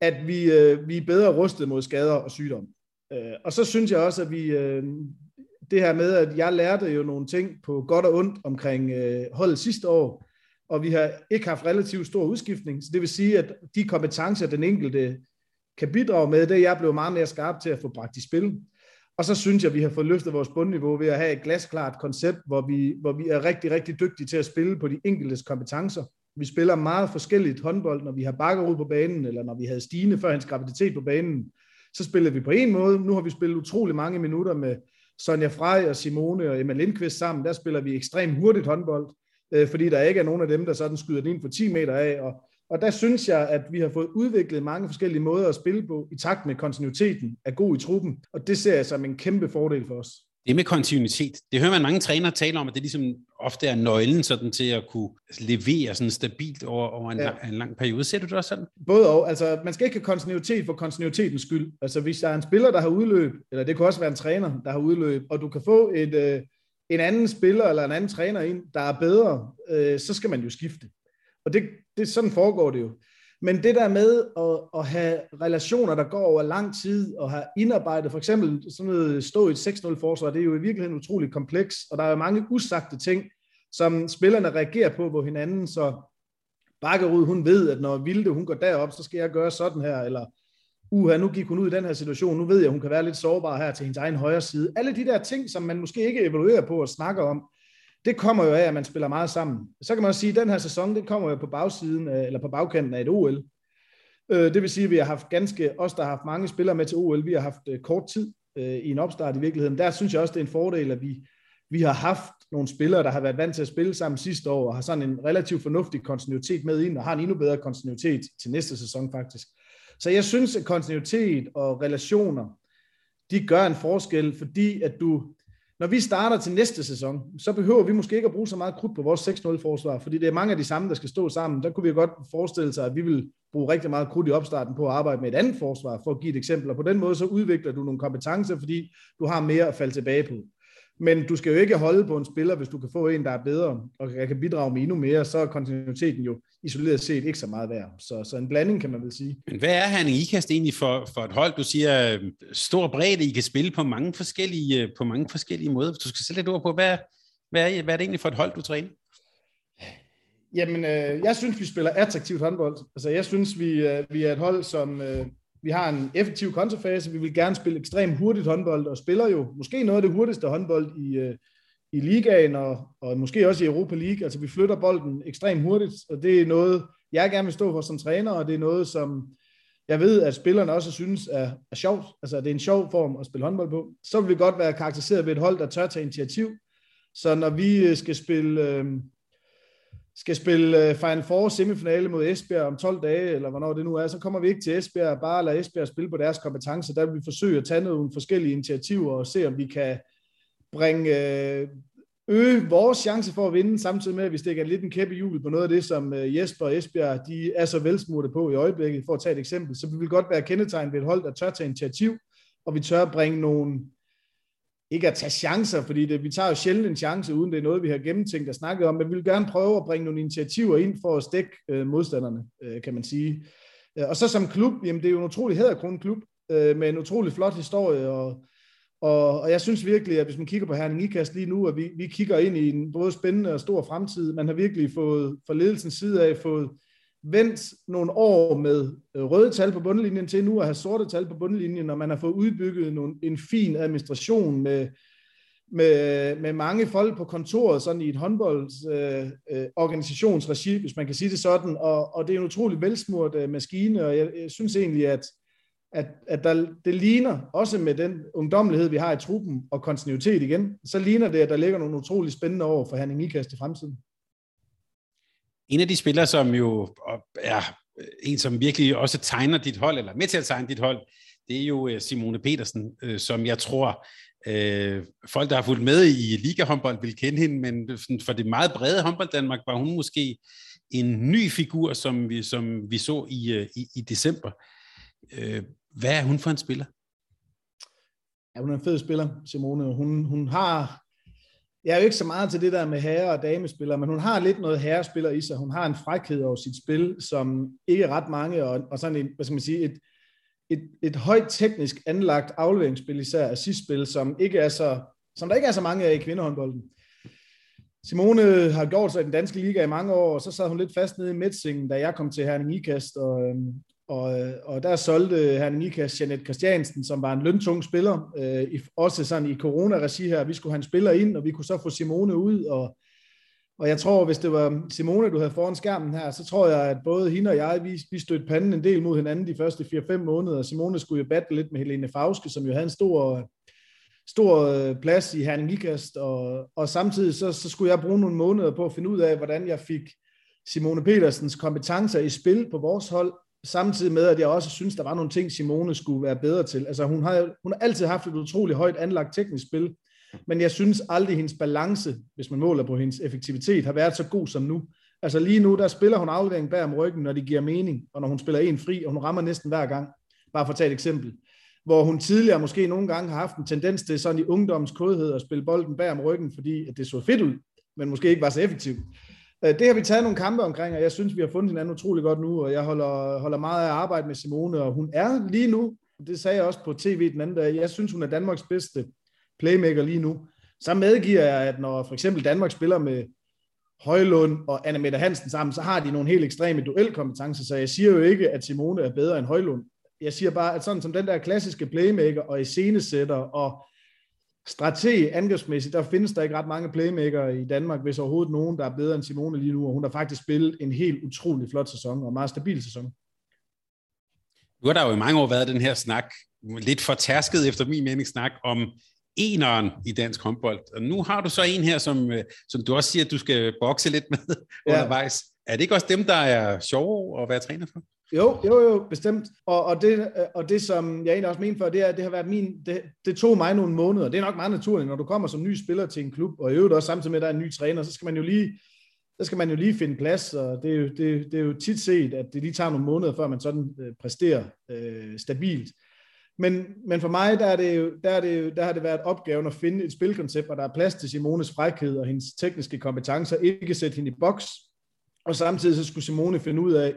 at vi, uh, vi er bedre rustet mod skader og sygdom. Uh, og så synes jeg også, at vi, uh, det her med, at jeg lærte jo nogle ting på godt og ondt omkring øh, holdet sidste år, og vi har ikke haft relativt stor udskiftning, så det vil sige, at de kompetencer, den enkelte kan bidrage med, det er jeg blevet meget mere skarp til at få bragt i spil. Og så synes jeg, at vi har fået løftet vores bundniveau ved at have et glasklart koncept, hvor vi, hvor vi er rigtig, rigtig dygtige til at spille på de enkeltes kompetencer. Vi spiller meget forskelligt håndbold, når vi har Bakkerud på banen, eller når vi havde Stine før hans graviditet på banen. Så spillede vi på en måde. Nu har vi spillet utrolig mange minutter med Sonja Frey og Simone og Emma Lindqvist sammen. Der spiller vi ekstremt hurtigt håndbold, øh, fordi der ikke er nogen af dem, der sådan skyder den ind på 10 meter af. Og, og der synes jeg, at vi har fået udviklet mange forskellige måder at spille på, i takt med kontinuiteten er god i truppen. Og det ser jeg som en kæmpe fordel for os. Det med kontinuitet, det hører man mange trænere tale om, at det ligesom ofte er nøglen sådan til at kunne levere sådan stabilt over, over en, ja. lang, en lang periode. Ser du det også sådan? Både og. Altså, man skal ikke have kontinuitet for kontinuitetens skyld. Altså, hvis der er en spiller, der har udløb, eller det kan også være en træner, der har udløb, og du kan få et, øh, en anden spiller eller en anden træner ind, der er bedre, øh, så skal man jo skifte. Og det, det, sådan foregår det jo. Men det der med at, at have relationer, der går over lang tid, og have indarbejdet, for eksempel sådan noget stå i et 6-0 forsvar, det er jo i virkeligheden utroligt kompleks, og der er jo mange usagte ting, som spillerne reagerer på på hinanden, så Bakkerud, hun ved, at når Vilde, hun går derop, så skal jeg gøre sådan her, eller uha, nu gik hun ud i den her situation, nu ved jeg, hun kan være lidt sårbar her til hendes egen højre side. Alle de der ting, som man måske ikke evaluerer på og snakker om, det kommer jo af, at man spiller meget sammen. Så kan man også sige, at den her sæson, det kommer jo på bagsiden, eller på bagkanten af et OL. Øh, det vil sige, at vi har haft ganske, os der har haft mange spillere med til OL, vi har haft øh, kort tid øh, i en opstart i virkeligheden. Der synes jeg også, det er en fordel, at vi, vi har haft nogle spillere, der har været vant til at spille sammen sidste år, og har sådan en relativt fornuftig kontinuitet med ind, og har en endnu bedre kontinuitet til næste sæson faktisk. Så jeg synes, at kontinuitet og relationer, de gør en forskel, fordi at du, når vi starter til næste sæson, så behøver vi måske ikke at bruge så meget krudt på vores 6-0-forsvar, fordi det er mange af de samme, der skal stå sammen. Der kunne vi godt forestille sig, at vi vil bruge rigtig meget krudt i opstarten på at arbejde med et andet forsvar, for at give et eksempel. Og på den måde så udvikler du nogle kompetencer, fordi du har mere at falde tilbage på. Men du skal jo ikke holde på en spiller, hvis du kan få en, der er bedre, og kan bidrage med endnu mere, så er kontinuiteten jo isoleret set ikke så meget værd. Så, så en blanding kan man vel sige. Men hvad er han i IKAST egentlig for, for et hold? Du siger stor bredde, I kan spille på mange forskellige, på mange forskellige måder. Du skal sætte lidt ord på, hvad, hvad, er, hvad er det egentlig for et hold, du træner? Jamen, øh, jeg synes, vi spiller attraktivt håndbold. Altså, jeg synes, vi, øh, vi er et hold, som øh, vi har en effektiv kontrafase. Vi vil gerne spille ekstremt hurtigt håndbold, og spiller jo måske noget af det hurtigste håndbold i, øh, i ligaen, og, og måske også i Europa League. Altså, vi flytter bolden ekstremt hurtigt, og det er noget, jeg gerne vil stå for som træner, og det er noget, som jeg ved, at spillerne også synes er, er sjovt. Altså, det er en sjov form at spille håndbold på. Så vil vi godt være karakteriseret ved et hold, der tør tage initiativ. Så når vi øh, skal spille... Øh, skal spille øh, Final Four semifinale mod Esbjerg om 12 dage, eller hvornår det nu er, så kommer vi ikke til Esbjerg, bare lade Esbjerg spille på deres kompetencer. Der vil vi forsøge at tage nogle forskellige initiativer og se, om vi kan bringe, øh, øge vores chance for at vinde, samtidig med, at vi stikker lidt en kæppe i hjulet på noget af det, som øh, Jesper og Esbjerg de er så velsmurte på i øjeblikket, for at tage et eksempel. Så vi vil godt være kendetegnet ved et hold, der tør tage initiativ, og vi tør bringe nogle ikke at tage chancer, fordi det, vi tager jo sjældent en chance, uden det er noget, vi har gennemtænkt og snakket om, men vi vil gerne prøve at bringe nogle initiativer ind for at stække øh, modstanderne, øh, kan man sige. Øh, og så som klub, jamen det er jo en utrolig hæderkronet klub, øh, med en utrolig flot historie, og, og, og jeg synes virkelig, at hvis man kigger på Herning Ikast lige nu, at vi, vi kigger ind i en både spændende og stor fremtid. Man har virkelig fået fra ledelsens side af fået vendt nogle år med øh, røde tal på bundlinjen til nu at have sorte tal på bundlinjen, og man har fået udbygget nogle, en fin administration med, med, med mange folk på kontoret, sådan i et håndboldsorganisationsregi, øh, øh hvis man kan sige det sådan, og, og det er en utrolig velsmurt øh, maskine, og jeg, jeg synes egentlig, at, at, at der, det ligner, også med den ungdommelighed, vi har i truppen, og kontinuitet igen, så ligner det, at der ligger nogle utrolig spændende år for Henning Ikast i fremtiden. En af de spillere, som jo øh, er øh, en, som virkelig også tegner dit hold, eller med til at tegne dit hold, det er jo øh, Simone Petersen, som jeg tror, øh, folk, der har fulgt med i Liga håndbold, vil kende hende, men for det meget brede håndbold Danmark var hun måske en ny figur, som vi, som vi så i, i, i december. Hvad er hun for en spiller? Ja, hun er en fed spiller, Simone. Hun, hun har jeg er jo ikke så meget til det der med herre- og damespillere, men hun har lidt noget herrespiller i sig. Hun har en frækhed over sit spil, som ikke er ret mange, og, og sådan en, hvad skal man sige, et, et, et højt teknisk anlagt afleveringsspil, især assistspil, som, ikke er så, som der ikke er så mange af i kvindehåndbolden. Simone har gjort sig i den danske liga i mange år, og så sad hun lidt fast nede i Metzingen, da jeg kom til Herning Ikast, og, øhm, og, øh, og der solgte øh, han Nikas Janet Christiansen, som var en løntung spiller, øh, også sådan i corona-regi her. Vi skulle have en spiller ind, og vi kunne så få Simone ud, og, og jeg tror, hvis det var Simone, du havde foran skærmen her, så tror jeg, at både hende og jeg, vi, vi stødte panden en del mod hinanden de første 4-5 måneder. Simone skulle jo battle lidt med Helene Fauske, som jo havde en stor, stor øh, plads i Herning Ikast, og, og samtidig så, så skulle jeg bruge nogle måneder på at finde ud af, hvordan jeg fik Simone Petersens kompetencer i spil på vores hold, samtidig med, at jeg også synes, der var nogle ting, Simone skulle være bedre til. Altså hun har, hun har altid haft et utroligt højt anlagt teknisk spil, men jeg synes aldrig, at hendes balance, hvis man måler på hendes effektivitet, har været så god som nu. Altså lige nu, der spiller hun aflevering bag om ryggen, når det giver mening, og når hun spiller en fri, og hun rammer næsten hver gang. Bare for at tage et eksempel. Hvor hun tidligere måske nogle gange har haft en tendens til sådan i ungdommens kodhed at spille bolden bag om ryggen, fordi det så fedt ud, men måske ikke var så effektivt. Øh, det har vi taget nogle kampe omkring, og jeg synes, vi har fundet hinanden utrolig godt nu, og jeg holder, holder meget af at arbejde med Simone, og hun er lige nu, det sagde jeg også på tv den anden dag, jeg synes, hun er Danmarks bedste playmaker lige nu. Så medgiver jeg, at når for eksempel Danmark spiller med Højlund og Anna Mette Hansen sammen, så har de nogle helt ekstreme duelkompetencer, så jeg siger jo ikke, at Simone er bedre end Højlund. Jeg siger bare, at sådan som den der klassiske playmaker og iscenesætter og strateg angrebsmæssigt, der findes der ikke ret mange playmaker i Danmark, hvis overhovedet nogen, der er bedre end Simone lige nu, og hun har faktisk spillet en helt utrolig flot sæson, og en meget stabil sæson. Nu har der jo i mange år været den her snak, lidt for tærsket efter min mening snak, om eneren i dansk håndbold. Og nu har du så en her, som, øh, som du også siger, at du skal bokse lidt med ja. undervejs. Er det ikke også dem, der er sjove at være træner for? Jo, jo, jo, bestemt. Og, og, det, øh, og det, som jeg egentlig også mener for, det er, at det har været min, det, det tog mig nogle måneder. Det er nok meget naturligt, når du kommer som ny spiller til en klub, og i øvrigt også samtidig med, at der er en ny træner, så skal man jo lige, så skal man jo lige finde plads, og det er jo, det, det er jo tit set, at det lige tager nogle måneder, før man sådan øh, præsterer øh, stabilt. Men, men for mig, der, er det jo, der, er det jo, der har det været opgaven at finde et spilkoncept, hvor der er plads til Simones frækhed og hendes tekniske kompetencer, ikke sætte hende i boks, og samtidig så skulle Simone finde ud af,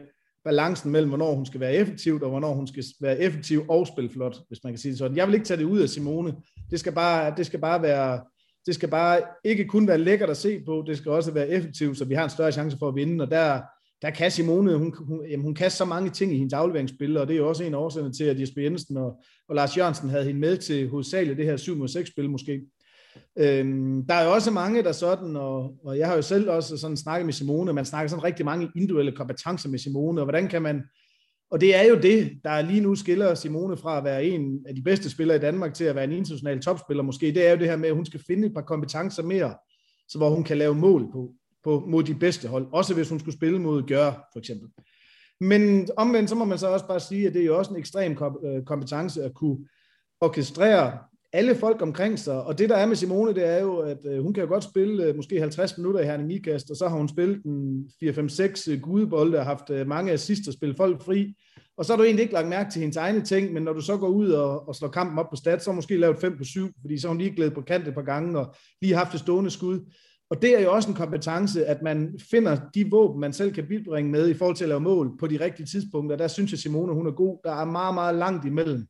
balancen mellem, hvornår hun skal være effektiv, og hvornår hun skal være effektiv og spille flot, hvis man kan sige det sådan. Jeg vil ikke tage det ud af Simone. Det skal bare, det skal bare være, det skal bare ikke kun være lækkert at se på, det skal også være effektivt, så vi har en større chance for at vinde, og der, der kan Simone, hun, hun, jamen, hun kan så mange ting i hendes afleveringsspil, og det er jo også en af årsagerne til, at Jesper Jensen og, og Lars Jørgensen havde hende med til hovedsageligt det her 7 mod 6 spil måske. Øhm, der er jo også mange, der sådan, og, og jeg har jo selv også sådan snakket med Simone, man snakker sådan rigtig mange individuelle kompetencer med Simone, og hvordan kan man, og det er jo det, der lige nu skiller Simone fra at være en af de bedste spillere i Danmark til at være en international topspiller måske, det er jo det her med, at hun skal finde et par kompetencer mere, så hvor hun kan lave mål på, på mod de bedste hold, også hvis hun skulle spille mod Gør, for eksempel. Men omvendt, så må man så også bare sige, at det er jo også en ekstrem øh, kompetence at kunne orkestrere alle folk omkring sig. Og det, der er med Simone, det er jo, at øh, hun kan jo godt spille øh, måske 50 minutter i Herning Ikast, og så har hun spillet en 4-5-6 øh, gudebolde og haft øh, mange assist og spillet folk fri. Og så har du egentlig ikke lagt mærke til hendes egne ting, men når du så går ud og, og slår kampen op på stat, så har måske lavet 5 på 7, fordi så har hun lige glædet på kant et par gange og lige haft et stående skud. Og det er jo også en kompetence, at man finder de våben, man selv kan bibringe med i forhold til at lave mål på de rigtige tidspunkter. Der synes jeg, Simone hun er god. Der er meget, meget langt imellem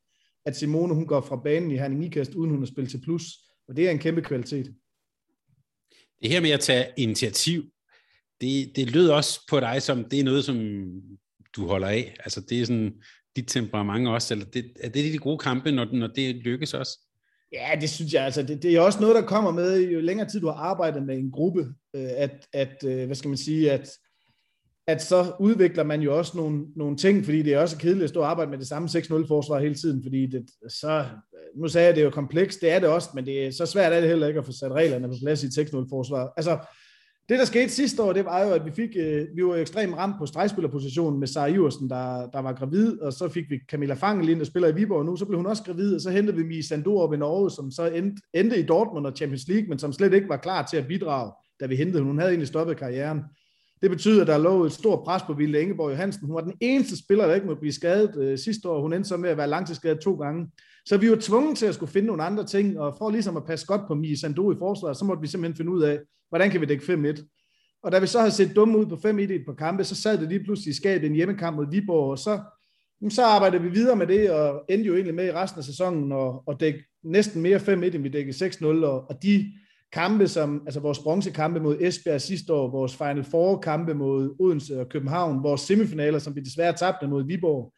at Simone hun går fra banen i Herning Ikast, uden hun har spillet til plus. Og det er en kæmpe kvalitet. Det her med at tage initiativ, det, det lød også på dig som, det er noget, som du holder af. Altså det er sådan dit temperament også, eller det, er det de gode kampe, når, når det lykkes også? Ja, det synes jeg altså. Det, det er også noget, der kommer med, jo længere tid du har arbejdet med en gruppe, øh, at, at øh, hvad skal man sige, at at så udvikler man jo også nogle, nogle ting, fordi det er også kedeligt at stå og arbejde med det samme 6-0-forsvar hele tiden, fordi det, så, nu sagde jeg, det er jo komplekst, det er det også, men det er så svært er det heller ikke at få sat reglerne på plads i et 6-0-forsvar. Altså, det der skete sidste år, det var jo, at vi fik, øh, vi var ekstremt ramt på stregspillerpositionen med Sara Iversen, der, der var gravid, og så fik vi Camilla Fangel ind, der spiller i Viborg nu, så blev hun også gravid, og så hentede vi Mie Sandor op i Norge, som så endte, endte i Dortmund og Champions League, men som slet ikke var klar til at bidrage, da vi hentede Hun havde egentlig stoppet karrieren. Det betyder, at der lå et stort pres på Vilde Ingeborg Johansen. Hun var den eneste spiller, der ikke måtte blive skadet øh, sidste år. Hun endte så med at være langtidsskadet to gange. Så vi var tvunget til at skulle finde nogle andre ting, og for ligesom at passe godt på Mie Sando i forsvaret, så måtte vi simpelthen finde ud af, hvordan kan vi dække 5-1. Og da vi så havde set dumme ud på 5-1 i et par kampe, så sad det lige pludselig i skabet en hjemmekamp mod Viborg, og så, så arbejdede vi videre med det, og endte jo egentlig med i resten af sæsonen, og, og dække næsten mere 5-1, end vi dækkede 6-0, og, og de kampe som, altså vores bronzekampe mod Esbjerg sidste år, vores Final Four kampe mod Odense og København, vores semifinaler, som vi desværre tabte mod Viborg,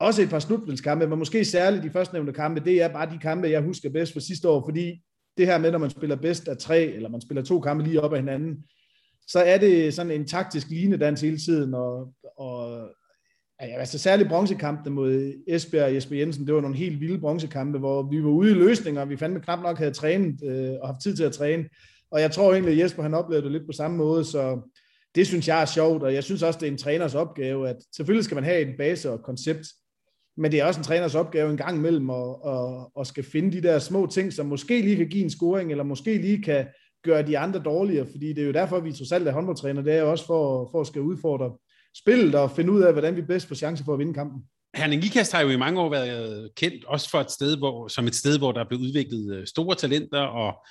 også et par slutspilskampe, men måske særligt de førstnævnte kampe, det er bare de kampe, jeg husker bedst fra sidste år, fordi det her med, når man spiller bedst af tre, eller man spiller to kampe lige op ad hinanden, så er det sådan en taktisk linedans hele tiden, og, og altså særligt bronzekampene mod Esbjerg og Jesper Jensen, det var nogle helt vilde bronzekampe, hvor vi var ude i løsninger, og vi fandme knap nok havde trænet øh, og haft tid til at træne. Og jeg tror egentlig, at Jesper han oplevede det lidt på samme måde, så det synes jeg er sjovt, og jeg synes også, det er en træners opgave, at selvfølgelig skal man have en base og et koncept, men det er også en træners opgave en gang imellem at, at, at skal finde de der små ting, som måske lige kan give en scoring, eller måske lige kan gøre de andre dårligere, fordi det er jo derfor, vi trods alt er håndboldtræner, det er jo også for, for at skal udfordre spillet og finde ud af, hvordan vi bedst får chance for at vinde kampen. Herning Ikast har jo i mange år været kendt også for et sted, hvor, som et sted, hvor der blev udviklet øh, store talenter, og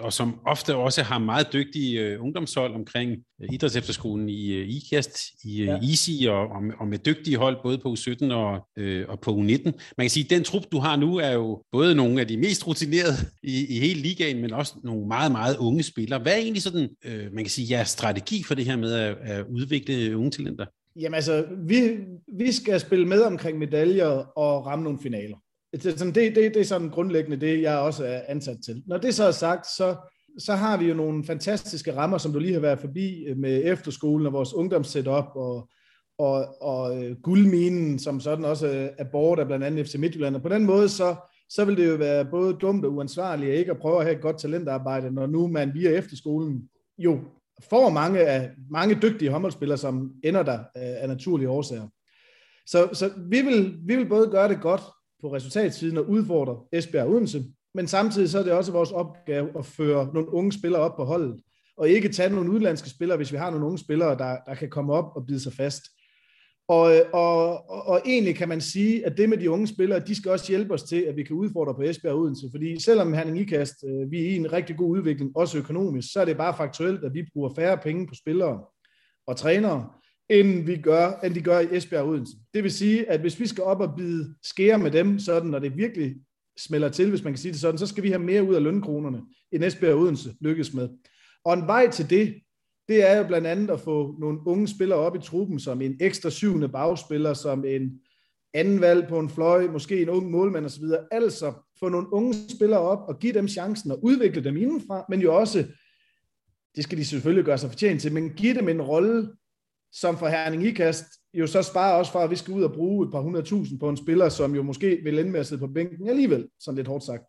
og som ofte også har meget dygtige øh, ungdomshold omkring øh, idrætsefterskolen i øh, IKAST, i øh, ja. ISI, og, og, og med dygtige hold både på U17 og, øh, og på U19. Man kan sige, at den trup, du har nu, er jo både nogle af de mest rutinerede i, i hele ligaen, men også nogle meget, meget unge spillere. Hvad er egentlig sådan, øh, man kan sige, jeres strategi for det her med at, at udvikle unge talenter? Jamen altså, vi, vi skal spille med omkring medaljer og ramme nogle finaler. Det, det, det, det er sådan grundlæggende det, jeg også er ansat til. Når det så er sagt, så, så har vi jo nogle fantastiske rammer, som du lige har været forbi øh, med efterskolen og vores ungdomssetup og, og, og øh, guldminen, som sådan også øh, er borget af blandt andet FC Midtjylland. Og på den måde, så, så vil det jo være både dumt og uansvarligt ikke at prøve at have et godt talentarbejde, når nu man via efterskolen jo får mange, af, mange dygtige håndboldspillere, som ender der af naturlige årsager. Så, så vi, vil, vi vil både gøre det godt, på resultatsiden og udfordre Esbjerg Odense, men samtidig så er det også vores opgave at føre nogle unge spillere op på holdet, og ikke tage nogle udlandske spillere, hvis vi har nogle unge spillere, der, der kan komme op og bide sig fast. Og, og, og, og egentlig kan man sige, at det med de unge spillere, de skal også hjælpe os til, at vi kan udfordre på Esbjerg Odense, fordi selvom Herning Ikast, øh, vi er i en rigtig god udvikling, også økonomisk, så er det bare faktuelt, at vi bruger færre penge på spillere og trænere, end, vi gør, end de gør i Esbjerg og Odense. Det vil sige, at hvis vi skal op og bide skære med dem, sådan, når det virkelig smelter til, hvis man kan sige det sådan, så skal vi have mere ud af lønkronerne, end Esbjerg og Odense lykkes med. Og en vej til det, det er jo blandt andet at få nogle unge spillere op i truppen, som en ekstra syvende bagspiller, som en anden valg på en fløj, måske en ung målmand osv. Altså få nogle unge spillere op og give dem chancen og udvikle dem indenfra, men jo også, det skal de selvfølgelig gøre sig fortjent til, men give dem en rolle, som for Herning Ikast jo så sparer også for, at vi skal ud og bruge et par hundredtusind på en spiller, som jo måske vil ende med at sidde på bænken alligevel, sådan lidt hårdt sagt.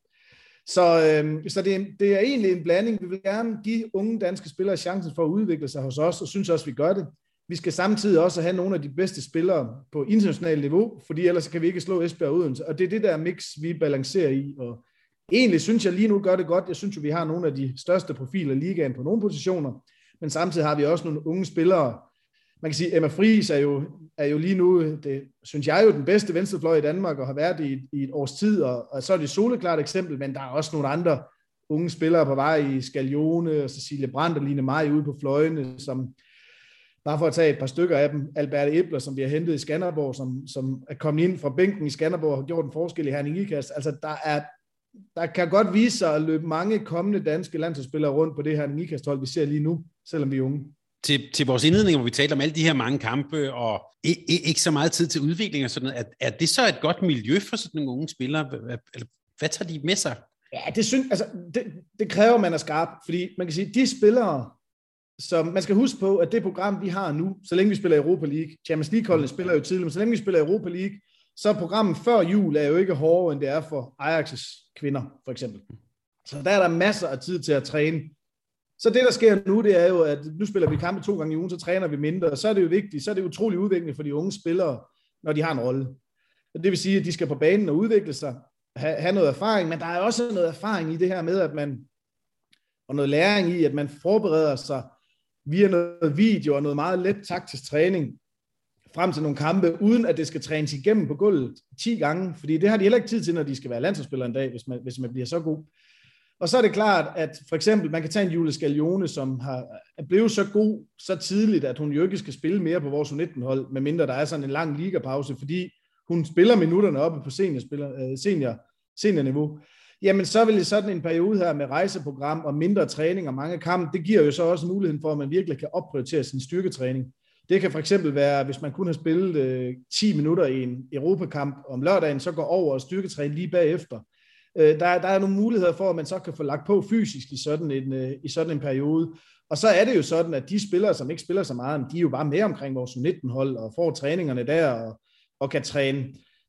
Så, øh, så det, er, det er egentlig en blanding. Vi vil gerne give unge danske spillere chancen for at udvikle sig hos os, og synes også, vi gør det. Vi skal samtidig også have nogle af de bedste spillere på internationalt niveau, fordi ellers kan vi ikke slå Esbjerg uden. Og det er det der mix, vi balancerer i. Og egentlig synes jeg lige nu gør det godt. Jeg synes jo, vi har nogle af de største profiler i ligaen på nogle positioner, men samtidig har vi også nogle unge spillere, man kan sige, Emma Friis er jo, er jo lige nu, det synes jeg er jo den bedste venstrefløj i Danmark, og har været i, i et års tid, og, og så er det et soleklart eksempel, men der er også nogle andre unge spillere på vej i Skalione, og Cecilie Brandt og Line Maj ude på fløjene, som, bare for at tage et par stykker af dem, Albert Ebler, som vi har hentet i Skanderborg, som, som er kommet ind fra bænken i Skanderborg og har gjort en forskel i Herning Ikast. Altså, der er der kan godt vise sig at løbe mange kommende danske landsholdsspillere rundt på det her Ikast-hold, vi ser lige nu, selvom vi er unge til, til vores indledning, hvor vi talte om alle de her mange kampe, og ikke så meget tid til udvikling og sådan noget, er, er det så et godt miljø for sådan nogle unge spillere? Hvad, hvad tager de med sig? Ja, det, synes, altså, det, det kræver, at man er skarp, fordi man kan sige, de spillere, som man skal huske på, at det program, vi har nu, så længe vi spiller Europa League, Champions League-holdene spiller jo tidligere, men så længe vi spiller Europa League, så er programmet før jul er jo ikke hårdere, end det er for Ajax' kvinder, for eksempel. Så der er der masser af tid til at træne. Så det, der sker nu, det er jo, at nu spiller vi kampe to gange i ugen, så træner vi mindre, og så er det jo vigtigt, så er det utrolig udviklende for de unge spillere, når de har en rolle. Det vil sige, at de skal på banen og udvikle sig, have, have noget erfaring, men der er også noget erfaring i det her med, at man, og noget læring i, at man forbereder sig via noget video og noget meget let taktisk træning, frem til nogle kampe, uden at det skal trænes igennem på gulvet 10 gange, fordi det har de heller ikke tid til, når de skal være landsholdsspillere en dag, hvis man, hvis man bliver så god. Og så er det klart, at for eksempel, man kan tage en Julie Scalione, som har, er blevet så god så tidligt, at hun jo ikke skal spille mere på vores U19-hold, medmindre der er sådan en lang ligapause, fordi hun spiller minutterne oppe på senior, øh, senior, seniorniveau. Jamen, så vil sådan en periode her med rejseprogram og mindre træning og mange kampe, det giver jo så også muligheden for, at man virkelig kan opprioritere sin styrketræning. Det kan for eksempel være, hvis man kun har spillet øh, 10 minutter i en Europakamp om lørdagen, så går over og styrketræne lige bagefter. Øh, der, der er nogle muligheder for, at man så kan få lagt på fysisk i sådan en, øh, i sådan en periode. Og så er det jo sådan, at de spillere, som ikke spiller så meget, de er jo bare med omkring vores 19-hold og får træningerne der og, og kan træne,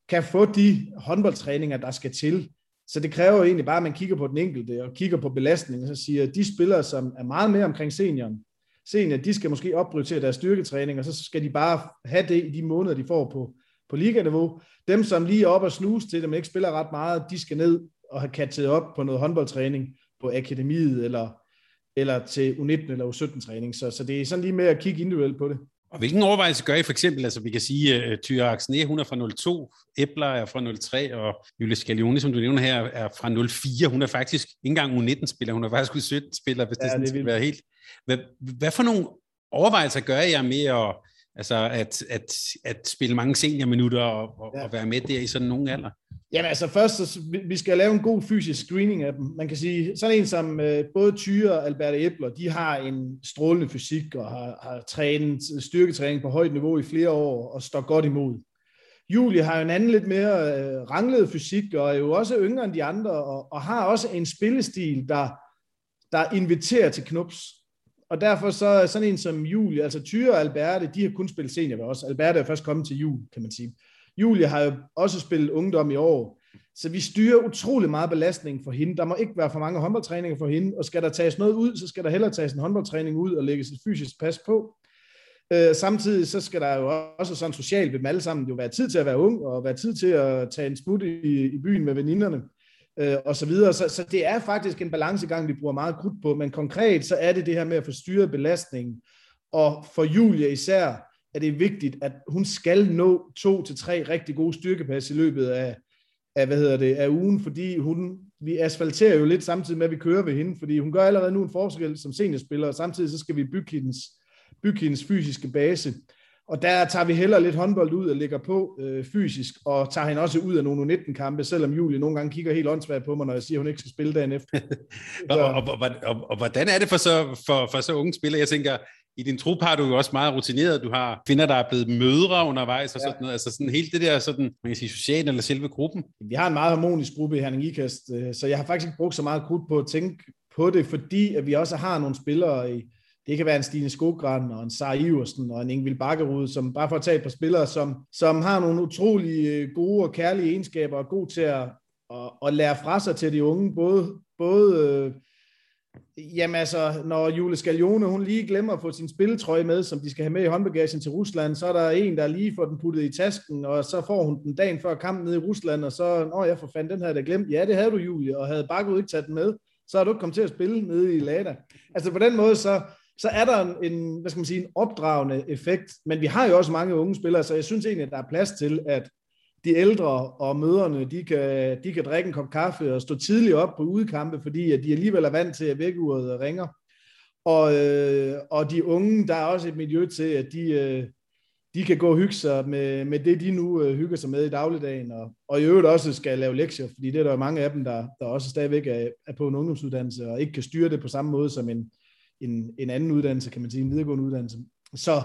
kan få de håndboldtræninger, der skal til. Så det kræver jo egentlig bare, at man kigger på den enkelte og kigger på belastningen og så siger, at de spillere, som er meget mere omkring senioren, senior, de skal måske opprioritere deres styrketræning, og så skal de bare have det i de måneder, de får på, på liganiveau. Dem, som lige er op og snuse til, dem ikke spiller ret meget, de skal ned og have kattet op på noget håndboldtræning på akademiet, eller, eller til U19 eller U17-træning. Så, så det er sådan lige med at kigge individuelt på det. Og hvilken overvejelse gør I for eksempel, altså vi kan sige, at uh, øh, Tyre Axne, hun er fra 02, Ebler er fra 03, og Julie Scalioni, som du nævner her, er fra 04. Hun er faktisk ikke engang U19-spiller, hun er faktisk U17-spiller, hvis ja, det, sådan det skal være helt. Hvad, hvad for nogle overvejelser gør jeg med at, altså at, at, at spille mange seniorminutter og, og, ja. og være med der i sådan nogen alder? Jamen altså først, så, vi skal lave en god fysisk screening af dem. Man kan sige, sådan en som uh, både Tyre og Albert Ebler, de har en strålende fysik og har, har trænet styrketræning på højt niveau i flere år og står godt imod. Julie har jo en anden lidt mere uh, ranglet fysik og er jo også yngre end de andre og, og har også en spillestil, der, der inviterer til knups. Og derfor så sådan en som Julie, altså Tyre og Alberte, de har kun spillet senior ved os. Alberte er først kommet til jul, kan man sige. Julie har jo også spillet ungdom i år, så vi styrer utrolig meget belastning for hende. Der må ikke være for mange håndboldtræninger for hende, og skal der tages noget ud, så skal der hellere tages en håndboldtræning ud og lægges et fysisk pas på. Øh, samtidig så skal der jo også sådan socialt ved dem alle sammen jo være tid til at være ung, og være tid til at tage en smut i, i byen med veninderne, øh, og så videre. Så, så det er faktisk en balancegang, vi bruger meget krudt på, men konkret så er det det her med at få styret belastningen, og for Julia især, er det vigtigt, at hun skal nå to til tre rigtig gode styrkepas i løbet af, af, hvad hedder det, af ugen, fordi hun, vi asfalterer jo lidt samtidig med, at vi kører ved hende, fordi hun gør allerede nu en forskel som seniorspiller, og samtidig så skal vi bygge hendes, bygge hendes fysiske base. Og der tager vi heller lidt håndbold ud og lægger på øh, fysisk, og tager hende også ud af nogle 19-kampe, selvom Julie nogle gange kigger helt åndssvagt på mig, når jeg siger, at hun ikke skal spille dagen efter. og, og, og, og, og, hvordan er det for så, for, for så unge spillere? Jeg tænker, i din trup har du jo også meget rutineret. Du har kvinder, der er blevet mødre undervejs og ja. sådan noget. Altså sådan helt det der sådan, man kan sige, socialt eller selve gruppen. Vi har en meget harmonisk gruppe i Herning Ikast, øh, så jeg har faktisk ikke brugt så meget krudt på at tænke på det, fordi at vi også har nogle spillere i, det kan være en Stine Skogran og en Sara Iversen og en Ingvild Bakkerud, som bare for at tage et par spillere, som, som har nogle utrolig øh, gode og kærlige egenskaber og er god til at, at, at lære fra sig til de unge, både, både øh, Jamen altså, når Jule Scalione, hun lige glemmer at få sin spilletrøje med, som de skal have med i håndbagagen til Rusland, så er der en, der lige får den puttet i tasken, og så får hun den dagen før kampen nede i Rusland, og så, nå jeg for fanden, den her da glemt. Ja, det havde du, Julie, og havde Bakkerud ikke taget den med, så har du ikke kommet til at spille nede i Lada. Altså på den måde, så, så er der en, hvad skal man sige, en opdragende effekt, men vi har jo også mange unge spillere, så jeg synes egentlig, at der er plads til, at de ældre og møderne, de kan, de kan drikke en kop kaffe og stå tidligt op på udekampe, fordi at de alligevel er vant til, at vækkeuret ringer. Og, øh, og de unge, der er også et miljø til, at de, øh, de kan gå og hygge sig med, med det, de nu øh, hygger sig med i dagligdagen, og, og i øvrigt også skal lave lektier, fordi det er der mange af dem, der, der også stadigvæk er, er på en ungdomsuddannelse, og ikke kan styre det på samme måde som en, en, en anden uddannelse, kan man sige, en videregående uddannelse. Så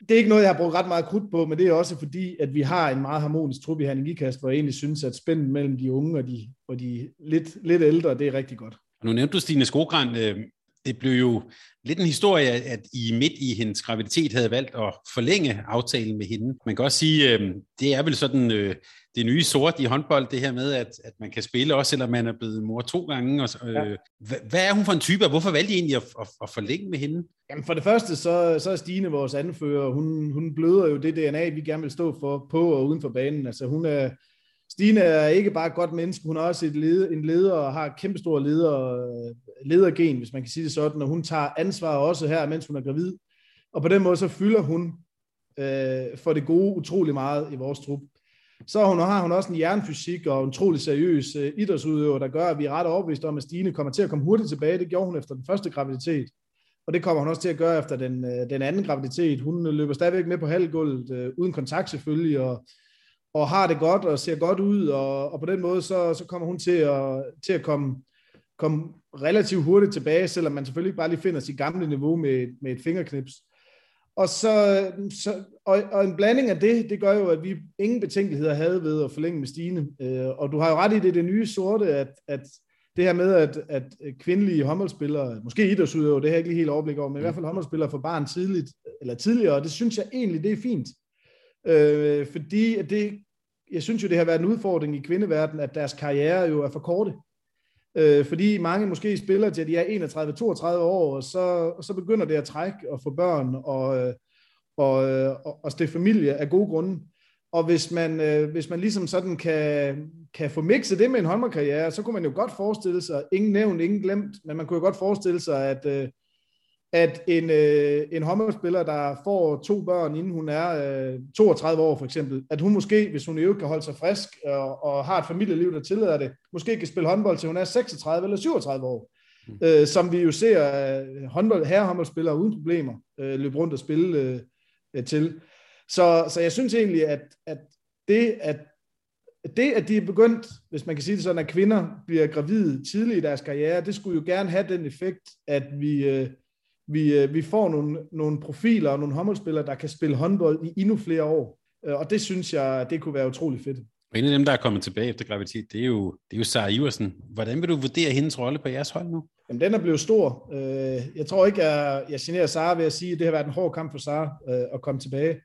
det er ikke noget, jeg har brugt ret meget krudt på, men det er også fordi, at vi har en meget harmonisk trup i Herning Ikast, hvor jeg egentlig synes, at spændet mellem de unge og de, og de lidt, lidt ældre, det er rigtig godt. Nu nævnte du Stine Skogran. Øh, det blev jo lidt en historie, at I midt i hendes graviditet havde valgt at forlænge aftalen med hende. Man kan også sige, øh, det er vel sådan øh, det nye sort i håndbold, det her med, at, at man kan spille også, selvom man er blevet mor to gange. Og, ja. hvad, hvad er hun for en type, og hvorfor valgte I egentlig at, at, at forlænge med hende? Jamen for det første, så, så er Stine vores anfører. Hun, hun bløder jo det DNA, vi gerne vil stå for på og uden for banen. Altså hun er, Stine er ikke bare et godt menneske, hun er også et leder, en leder og har kæmpestor leder, ledergen, hvis man kan sige det sådan, og hun tager ansvar også her, mens hun er gravid. Og på den måde så fylder hun øh, for det gode utrolig meget i vores trup. Så hun, har hun også en jernfysik og en utrolig seriøs øh, idrætsudøver, der gør, at vi er ret overbeviste om, at Stine kommer til at komme hurtigt tilbage. Det gjorde hun efter den første graviditet. Og det kommer hun også til at gøre efter den, øh, den anden graviditet. Hun øh, løber stadigvæk med på halvgulvet, øh, uden kontakt selvfølgelig, og og har det godt og ser godt ud, og, og på den måde, så, så kommer hun til at, til at komme, komme relativt hurtigt tilbage, selvom man selvfølgelig ikke bare lige finder sit gamle niveau med, med et fingerknips. Og, så, så, og, og en blanding af det, det gør jo, at vi ingen betænkeligheder havde ved at forlænge med Stine. Øh, og du har jo ret i det, det nye sorte, at, at det her med, at, at kvindelige håndboldspillere, måske idrætsudøvere, det har jeg ikke lige helt overblik over, men i hvert fald håndboldspillere får barn tidligt, eller tidligere, og det synes jeg egentlig, det er fint. Øh, fordi at det, jeg synes jo, det har været en udfordring i kvindeverdenen, at deres karriere jo er for korte. Øh, fordi mange måske spiller til, at de er 31-32 år, og så, og så begynder det at trække og få børn og, øh, øh, og, og, og stifte familie af gode grunde. Og hvis man, øh, hvis man ligesom sådan kan, kan få mixet det med en håndboldkarriere, så kunne man jo godt forestille sig, ingen nævnt, ingen glemt, men man kunne jo godt forestille sig, at, øh, at en, øh, en håndboldspiller, der får to børn, inden hun er øh, 32 år for eksempel, at hun måske, hvis hun i øvrigt kan holde sig frisk og, og har et familieliv, der tillader det, måske kan spille håndbold til hun er 36 eller 37 år. Mm. Øh, som vi jo ser øh, håndbold, herrehåndboldspillere uden problemer øh, løbe rundt og spille øh, til. Så, så jeg synes egentlig, at, at det, at det, at de er begyndt, hvis man kan sige det sådan, at kvinder bliver gravide tidligt i deres karriere, det skulle jo gerne have den effekt, at vi, øh, vi, øh, vi får nogle, nogle profiler og nogle håndboldspillere, der kan spille håndbold i endnu flere år. Øh, og det synes jeg, det kunne være utrolig fedt. Og en af dem, der er kommet tilbage efter graviditet, det er jo, det er jo Sara Iversen. Hvordan vil du vurdere hendes rolle på jeres hold nu? Jamen, den er blevet stor. Jeg tror ikke, jeg, jeg generer Sara ved at sige, at det har været en hård kamp for Sara at komme tilbage.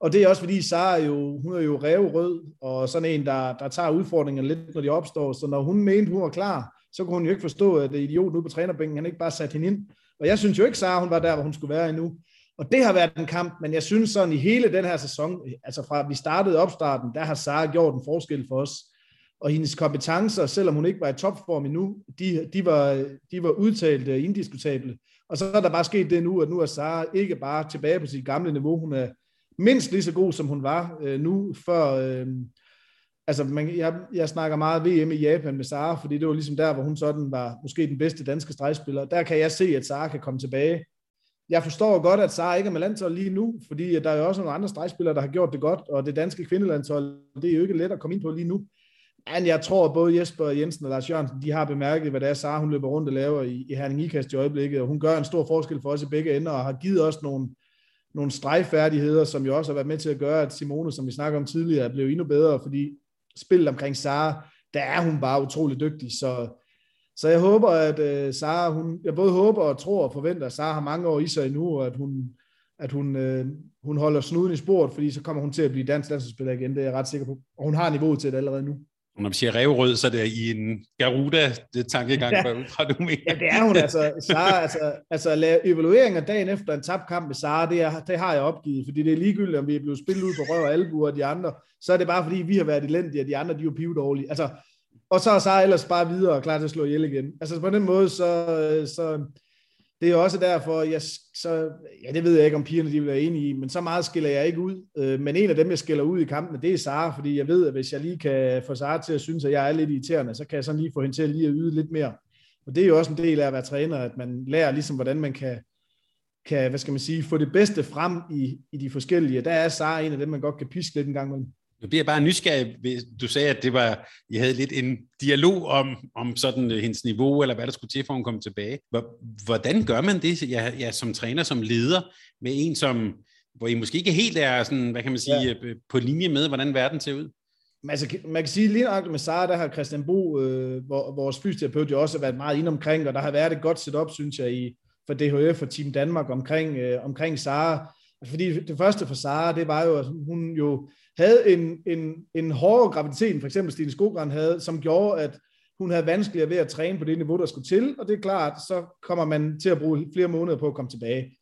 Og det er også fordi Sara jo, hun er jo revrød, og sådan en, der, der tager udfordringerne lidt, når de opstår. Så når hun mente, hun var klar, så kunne hun jo ikke forstå, at idioten ude på trænerbænken, han ikke bare satte hende ind. Og jeg synes jo ikke, Sara, hun var der, hvor hun skulle være endnu. Og det har været en kamp, men jeg synes sådan i hele den her sæson, altså fra vi startede opstarten, der har Sara gjort en forskel for os. Og hendes kompetencer, selvom hun ikke var i topform endnu, de, de, var, de var udtalt øh, indiskutable. Og så er der bare sket det nu, at nu er Sara ikke bare tilbage på sit gamle niveau. Hun er, mindst lige så god, som hun var øh, nu, før... Øh, altså, man, jeg, jeg snakker meget VM i Japan med Sara, fordi det var ligesom der, hvor hun sådan var måske den bedste danske stregspiller. Der kan jeg se, at Sara kan komme tilbage. Jeg forstår godt, at Sara ikke er med landshold lige nu, fordi der er jo også nogle andre stregspillere, der har gjort det godt, og det danske kvindelandshold, det er jo ikke let at komme ind på lige nu. Men jeg tror, at både Jesper Jensen og Lars Jørgensen, de har bemærket, hvad det er, Sara hun løber rundt og laver i, i Herning Ikast i øjeblikket, og hun gør en stor forskel for os i begge ender, og har givet os nogle, nogle stregfærdigheder, som jo også har været med til at gøre, at Simone, som vi snakker om tidligere, er blevet endnu bedre, fordi spillet omkring Sara, der er hun bare utrolig dygtig, så, så jeg håber, at øh, Sara, hun, jeg både håber og tror og forventer, at Sara har mange år i sig endnu, og at hun, at hun, øh, hun holder snuden i sporet, fordi så kommer hun til at blive dansk landsholdsspiller igen, det er jeg ret sikker på, og hun har niveauet til det allerede nu. Og når vi siger revrød, så er det i en Garuda-tankegang, ja. fra du mener. Ja, det er hun altså. Sara, altså, altså at lave evalueringer dagen efter en tabt kamp med Sara, det, er, det har jeg opgivet, fordi det er ligegyldigt, om vi er blevet spillet ud på røv og albuer og de andre, så er det bare fordi, vi har været elendige, og de andre, de er jo pivedårlige. Altså, og så er Sara ellers bare videre og klar til at slå ihjel igen. Altså på den måde, så, så det er også derfor, jeg, så, ja, det ved jeg ikke, om pigerne de vil være enige i, men så meget skiller jeg ikke ud. Øh, men en af dem, jeg skiller ud i kampen, det er Sara, fordi jeg ved, at hvis jeg lige kan få Sara til at synes, at jeg er lidt irriterende, så kan jeg sådan lige få hende til at lige at yde lidt mere. Og det er jo også en del af at være træner, at man lærer ligesom, hvordan man kan, kan hvad skal man sige, få det bedste frem i, i de forskellige. Der er Sara en af dem, man godt kan piske lidt en gang imellem. Nu bliver jeg bare nysgerrig. Du sagde, at det var, I havde lidt en dialog om, om sådan uh, hendes niveau, eller hvad der skulle til, for hun kom tilbage. Hvordan gør man det, ja, ja, som træner, som leder, med en, som, hvor I måske ikke helt er sådan, hvad kan man sige, ja. Øh, på linje med, hvordan verden ser ud? Altså, man kan sige, lige nok med Sara, der har Christian Bo, øh, vores fysioterapeut, jo også været meget ind omkring, og der har været et godt setup, synes jeg, i, for DHF og Team Danmark omkring, øh, omkring Sara. Fordi det første for Sara, det var jo, at hun jo havde en, en, en hårdere graviditet, for eksempel Stine Skogran havde, som gjorde, at hun havde vanskeligere ved at træne på det niveau, der skulle til, og det er klart, så kommer man til at bruge flere måneder på at komme tilbage.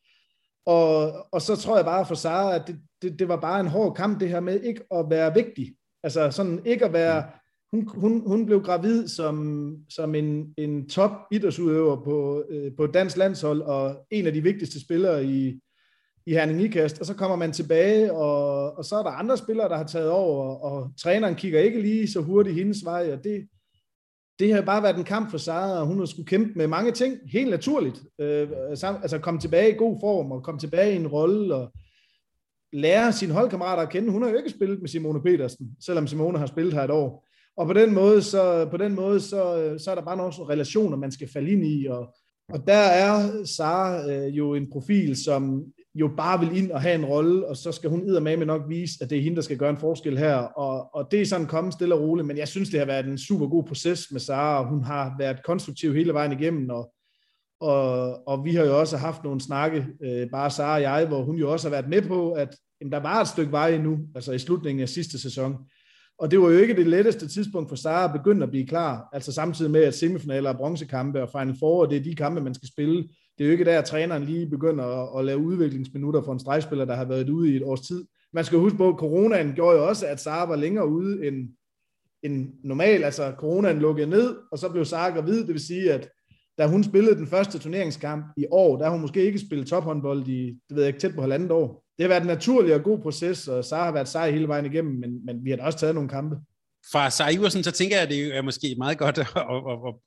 Og, og så tror jeg bare for Sara, at det, det, det var bare en hård kamp, det her med ikke at være vigtig. Altså sådan ikke at være, hun, hun, hun blev gravid som, som en, en top idrætsudøver på, øh, på dansk landshold, og en af de vigtigste spillere i, i Herning Ikast, og så kommer man tilbage, og, og så er der andre spillere, der har taget over, og træneren kigger ikke lige så hurtigt hendes vej, og det, det har bare været en kamp for Sara, og hun har skulle kæmpe med mange ting, helt naturligt. Øh, altså komme tilbage i god form, og komme tilbage i en rolle, og lære sine holdkammerater at kende. Hun har jo ikke spillet med Simone Petersen, selvom Simone har spillet her et år. Og på den måde, så, på den måde, så, så er der bare nogle relationer, man skal falde ind i, og, og der er Sara øh, jo en profil, som jo bare vil ind og have en rolle, og så skal hun med med nok vise, at det er hende, der skal gøre en forskel her. Og, og det er sådan kommet stille og roligt, men jeg synes, det har været en super god proces med Sara. og Hun har været konstruktiv hele vejen igennem, og, og, og vi har jo også haft nogle snakke, øh, bare Sara og jeg, hvor hun jo også har været med på, at jamen, der var et stykke vej endnu, altså i slutningen af sidste sæson. Og det var jo ikke det letteste tidspunkt for Sara at begynde at blive klar, altså samtidig med, at semifinaler og bronzekampe og Final Four, det er de kampe, man skal spille. Det er jo ikke der, at træneren lige begynder at, at lave udviklingsminutter for en stregspiller, der har været ude i et års tid. Man skal huske på, at coronaen gjorde jo også, at Sara var længere ude end, end normal. Altså, coronaen lukkede ned, og så blev Sara gravid. Det vil sige, at da hun spillede den første turneringskamp i år, der har hun måske ikke spillet tophåndbold i, det ved jeg ikke, tæt på halvandet år. Det har været en naturlig og god proces, og Sara har været sej hele vejen igennem, men, men vi har da også taget nogle kampe. Fra Sara så tænker jeg, at det er måske meget godt at,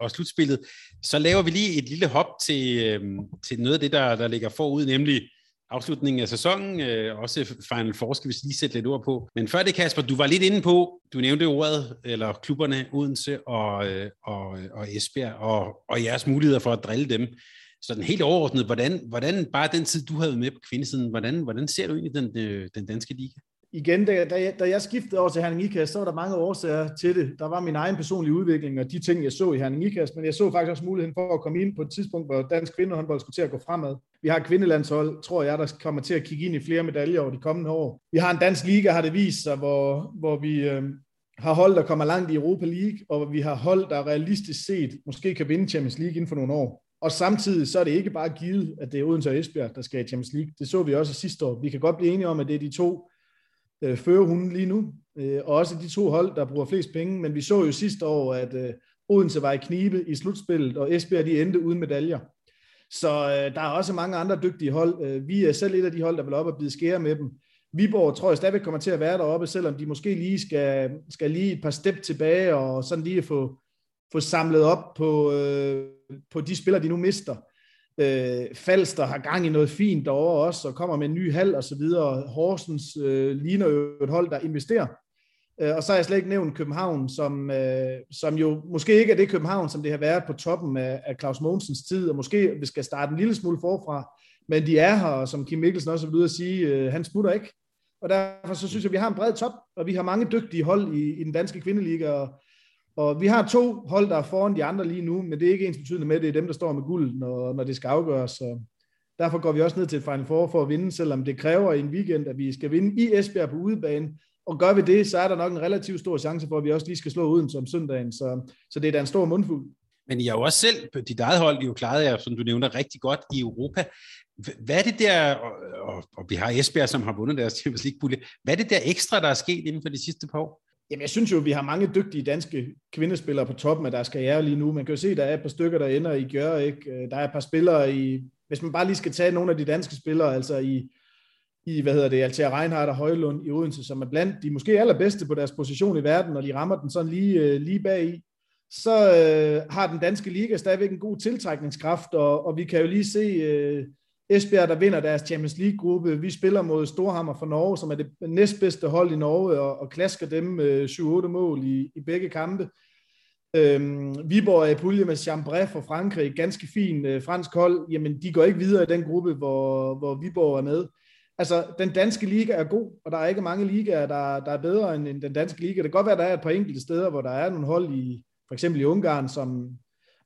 at, slutspillet. Så laver vi lige et lille hop til, øhm, til noget af det, der, der ligger forud, nemlig afslutningen af sæsonen, øh, også Final Four skal vi lige sætte lidt ord på. Men før det, Kasper, du var lidt inde på, du nævnte ordet, eller klubberne Odense og, øh, og, øh, og Esbjerg, og, og jeres muligheder for at drille dem. Så den helt overordnet, hvordan, hvordan bare den tid, du havde med på kvindesiden, hvordan, hvordan ser du egentlig den, øh, den danske liga? Igen, da, da, jeg, da jeg skiftede over til Herning Ikast, så var der mange årsager til det. Der var min egen personlige udvikling og de ting, jeg så i Herning Ikast, men jeg så faktisk også muligheden for at komme ind på et tidspunkt, hvor dansk kvindehåndbold skulle til at gå fremad. Vi har et kvindelandshold, tror jeg, der kommer til at kigge ind i flere medaljer over de kommende år. Vi har en dansk liga, har det vist sig, hvor, hvor vi øh, har hold, der kommer langt i Europa League, og vi har hold, der realistisk set måske kan vinde Champions League inden for nogle år. Og samtidig så er det ikke bare givet, at det er Odense og Esbjerg, der skal i Champions League. Det så vi også sidste år. Vi kan godt blive enige om, at det er de to øh, fører hun lige nu, øh, og også de to hold, der bruger flest penge, men vi så jo sidste år, at øh, Odense var i knibe i slutspillet, og Esbjerg de endte uden medaljer. Så øh, der er også mange andre dygtige hold. Øh, vi er selv et af de hold, der vil op og bide skære med dem. Viborg tror jeg stadigvæk kommer til at være deroppe, selvom de måske lige skal, skal lige et par step tilbage, og sådan lige få, få samlet op på, øh, på de spillere, de nu mister. Øh, Falster har gang i noget fint derovre også, og kommer med en ny hal og så videre. Horsens øh, ligner jo et hold, der investerer. Øh, og så har jeg slet ikke nævnt København, som, øh, som jo måske ikke er det København, som det har været på toppen af, af Claus Mogensens tid, og måske vi skal starte en lille smule forfra, men de er her, og som Kim Mikkelsen også vil ude at sige, øh, han smutter ikke. Og derfor så synes jeg, at vi har en bred top, og vi har mange dygtige hold i, i den danske kvindeliga, og og vi har to hold, der er foran de andre lige nu, men det er ikke ens betydende med, at det er dem, der står med guld, når, når det skal afgøres. Så derfor går vi også ned til et Final Four for at vinde, selvom det kræver en weekend, at vi skal vinde i Esbjerg på udebane. Og gør vi det, så er der nok en relativt stor chance for, at vi også lige skal slå uden som søndagen. Så, så det er da en stor mundfuld. Men I har jo også selv, på dit eget hold, I jo klaret jer, som du nævner, rigtig godt i Europa. Hvad er det der, og, og, og vi har Esbjerg, som har vundet deres Champions League-pulje, hvad er det der ekstra, der er sket inden for de sidste par år? Jamen, jeg synes jo, at vi har mange dygtige danske kvindespillere på toppen af deres karriere lige nu. Man kan jo se, at der er et par stykker, der ender i gør, ikke? Øh, der er et par spillere i... Hvis man bare lige skal tage nogle af de danske spillere, altså i, i hvad hedder det, Altair Reinhardt og Højlund i Odense, som er blandt de måske allerbedste på deres position i verden, når de rammer den sådan lige, øh, lige bag i, så øh, har den danske liga stadigvæk en god tiltrækningskraft, og, og vi kan jo lige se... Øh, Esbjerg, der vinder deres Champions League-gruppe. Vi spiller mod Storhammer fra Norge, som er det næstbedste hold i Norge, og, og klasker dem med 7-8 mål i, i begge kampe. Øhm, Viborg er i pulje med Chambray fra Frankrig, ganske fin øh, fransk hold. Jamen, de går ikke videre i den gruppe, hvor, hvor Viborg er med. Altså, den danske liga er god, og der er ikke mange ligaer, der, der er bedre end, end den danske liga. Det kan godt være, at der er et par enkelte steder, hvor der er nogle hold i, for eksempel i Ungarn, som,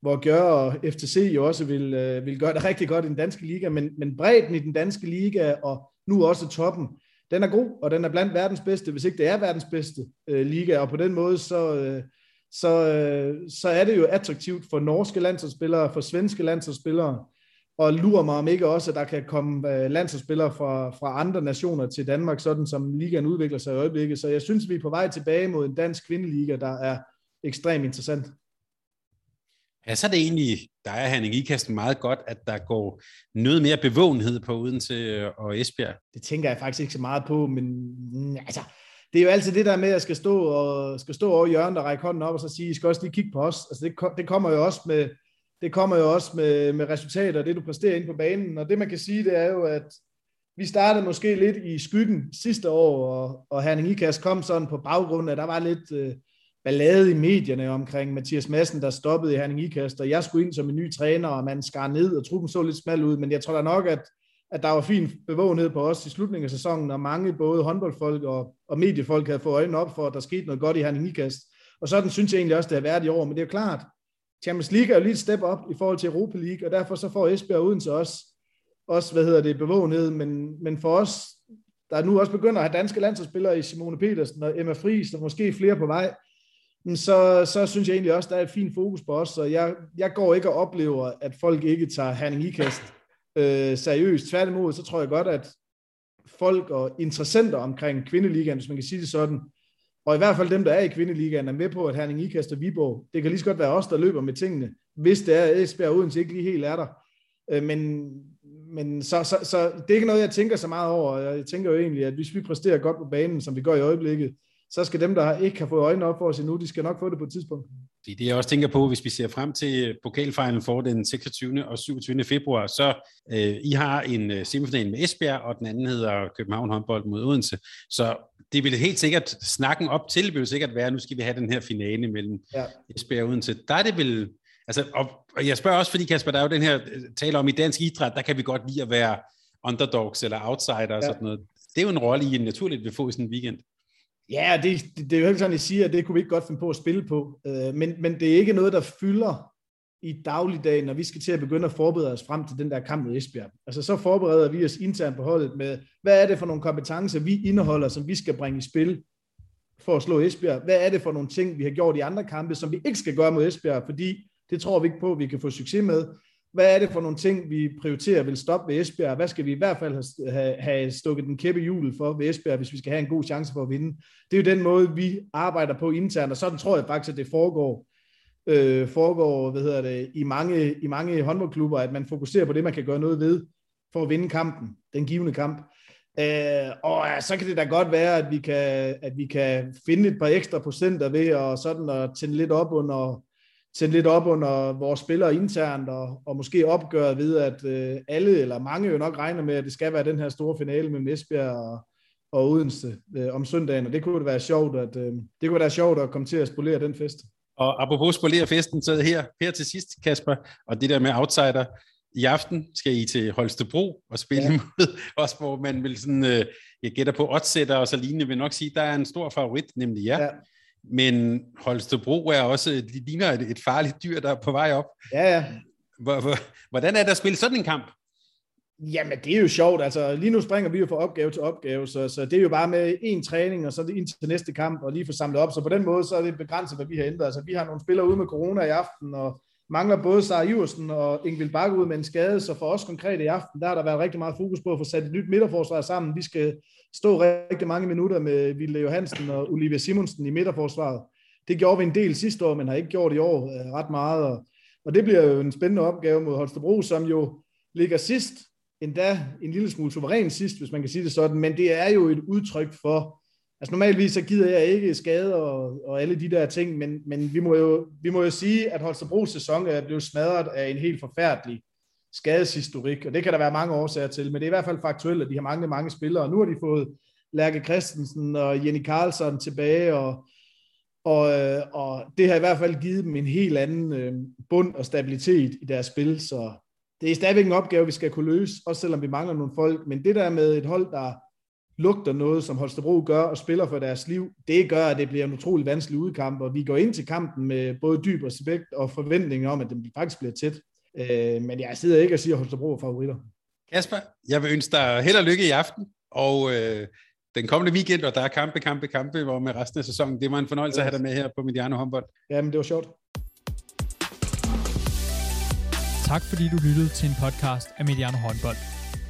hvor Gør og FTC jo også vil, øh, vil gøre det rigtig godt i den danske liga, men, men bredden i den danske liga, og nu også toppen, den er god, og den er blandt verdens bedste, hvis ikke det er verdens bedste øh, liga, og på den måde, så, øh, så, øh, så er det jo attraktivt for norske landsholdsspillere, for svenske landsholdsspillere, og lurer mig om ikke også, at der kan komme øh, landsholdsspillere fra, fra andre nationer til Danmark, sådan som ligaen udvikler sig i øjeblikket. Så jeg synes, vi er på vej tilbage mod en dansk kvindeliga, der er ekstremt interessant passer det egentlig, der er Henning Ikasten meget godt, at der går noget mere bevågenhed på Odense øh, og Esbjerg. Det tænker jeg faktisk ikke så meget på, men mm, altså, det er jo altid det der med, at jeg skal stå, og, skal stå over hjørnet og række hånden op og så sige, I skal også lige kigge på os. Altså det, det kommer jo også med, det kommer jo også med, med resultater, det du præsterer ind på banen. Og det man kan sige, det er jo, at vi startede måske lidt i skyggen sidste år, og, og Herning Ikast kom sådan på baggrund af, der var lidt, øh, ballade i medierne omkring Mathias Madsen, der stoppede i Herning Ikast, og jeg skulle ind som en ny træner, og man skar ned, og truppen så lidt smal ud, men jeg tror da nok, at at der var fin bevågenhed på os i slutningen af sæsonen, og mange både håndboldfolk og, og mediefolk havde fået øjnene op for, at der skete noget godt i Herning Ikast. Og sådan synes jeg egentlig også, det har været i år, men det er jo klart, Champions League er jo lige et step op i forhold til Europa League, og derfor så får Esbjerg uden til os også, hvad hedder det, bevågenhed, men, men for os, der nu også begynder at have danske landsholdsspillere i Simone Petersen og Emma Friis, og måske flere på vej, så, så synes jeg egentlig også, der er et fint fokus på os, så jeg, jeg går ikke og oplever, at folk ikke tager Herning Ikast øh, seriøst. Tværtimod, så tror jeg godt, at folk og interessenter omkring kvindeligaen, hvis man kan sige det sådan, og i hvert fald dem, der er i kvindeligaen, er med på, at Herning Ikast og Viborg, det kan lige så godt være os, der løber med tingene, hvis det er, at Esbjerg Odense ikke lige helt er der. Øh, men men så, så, så det er ikke noget, jeg tænker så meget over. Jeg tænker jo egentlig, at hvis vi præsterer godt på banen, som vi gør i øjeblikket, så skal dem, der ikke har fået øjnene op for os endnu, de skal nok få det på et tidspunkt. Det er det, jeg også tænker på, hvis vi ser frem til pokalfinalen for den 26. og 27. februar, så øh, I har en øh, semifinal med Esbjerg, og den anden hedder København håndbold mod Odense. Så det vil helt sikkert, snakken op til vil sikkert være, at nu skal vi have den her finale mellem ja. Esbjerg og Odense. Der er det vel Altså, og, og jeg spørger også, fordi Kasper, der er jo den her øh, tale om, i dansk idræt, der kan vi godt lide at være underdogs eller outsider og ja. sådan noget. Det er jo en rolle, I naturligt vil få i sådan en weekend. Ja, det, det, det er jo ikke sådan, at siger, at det kunne vi ikke godt finde på at spille på. Øh, men, men det er ikke noget, der fylder i dagligdagen, når vi skal til at begynde at forberede os frem til den der kamp mod Esbjerg. Altså så forbereder vi os internt på holdet med, hvad er det for nogle kompetencer, vi indeholder, som vi skal bringe i spil for at slå Esbjerg? Hvad er det for nogle ting, vi har gjort i andre kampe, som vi ikke skal gøre mod Esbjerg, fordi det tror vi ikke på, at vi kan få succes med. Hvad er det for nogle ting, vi prioriterer vil stoppe ved Esbjerg? Hvad skal vi i hvert fald have, have stukket den kæppe hjul for ved Esbjerg, hvis vi skal have en god chance for at vinde? Det er jo den måde, vi arbejder på internt, og sådan tror jeg faktisk, at det foregår, øh, foregår hvad hedder det, i, mange, i mange håndboldklubber, at man fokuserer på det, man kan gøre noget ved for at vinde kampen, den givende kamp. Øh, og ja, så kan det da godt være, at vi kan, at vi kan finde et par ekstra procenter ved og sådan at tænde lidt op under, sætte lidt op under vores spillere internt, og, og måske opgøre ved, at øh, alle eller mange jo nok regner med, at det skal være den her store finale med Esbjerg og, og Odense øh, om søndagen, og det kunne være sjovt at, øh, det kunne være sjovt at komme til at spolere den fest. Og apropos spolere festen, så her, her til sidst, Kasper, og det der med outsider, i aften skal I til Holstebro og spille ja. mod os, hvor man vil sådan, øh, jeg gætter på oddsætter og så lignende, vil nok sige, der er en stor favorit, nemlig jer. Ja. Men Holstebro er også, de ligner et, et farligt dyr, der er på vej op. Ja, ja. Hvordan er det at spille sådan en kamp? Jamen, det er jo sjovt. Altså, lige nu springer vi jo fra opgave til opgave, så, så det er jo bare med en træning, og så det ind til næste kamp, og lige få samlet op. Så på den måde, så er det begrænset, hvad vi har ændret. Altså, vi har nogle spillere ude med corona i aften, og mangler både Sara Iversen og Ingvild Bakke ud med en skade, så for os konkret i aften, der har der været rigtig meget fokus på at få sat et nyt midterforsvar sammen. Vi skal stå rigtig mange minutter med Ville Johansen og Olivia Simonsen i midterforsvaret. Det gjorde vi en del sidste år, men har ikke gjort i år øh, ret meget, og, og det bliver jo en spændende opgave mod Holstebro, som jo ligger sidst, endda en lille smule suveræn sidst, hvis man kan sige det sådan, men det er jo et udtryk for, Altså normalvis så gider jeg ikke skade og, og alle de der ting, men, men vi, må jo, vi må jo sige, at Holstebros sæson er blevet smadret af en helt forfærdelig skadeshistorik, og det kan der være mange årsager til, men det er i hvert fald faktuelt, at de har mange, mange spillere, og nu har de fået Lærke Christensen og Jenny Karlsson tilbage, og, og, øh, og det har i hvert fald givet dem en helt anden øh, bund og stabilitet i deres spil, så det er stadigvæk en opgave, vi skal kunne løse, også selvom vi mangler nogle folk, men det der med et hold, der lugter noget, som Holstebro gør og spiller for deres liv, det gør, at det bliver en utrolig vanskelig udkamp, og vi går ind til kampen med både dyb respekt og forventning om, at den faktisk bliver tæt. Øh, men jeg sidder ikke og siger, at Holstebro er favoritter. Kasper, jeg vil ønske dig held og lykke i aften, og øh, den kommende weekend, og der er kampe, kampe, kampe, hvor med resten af sæsonen. Det var en fornøjelse at have dig med her på Mediano håndbold. Jamen, det var sjovt. Tak fordi du lyttede til en podcast af Mediano håndbold.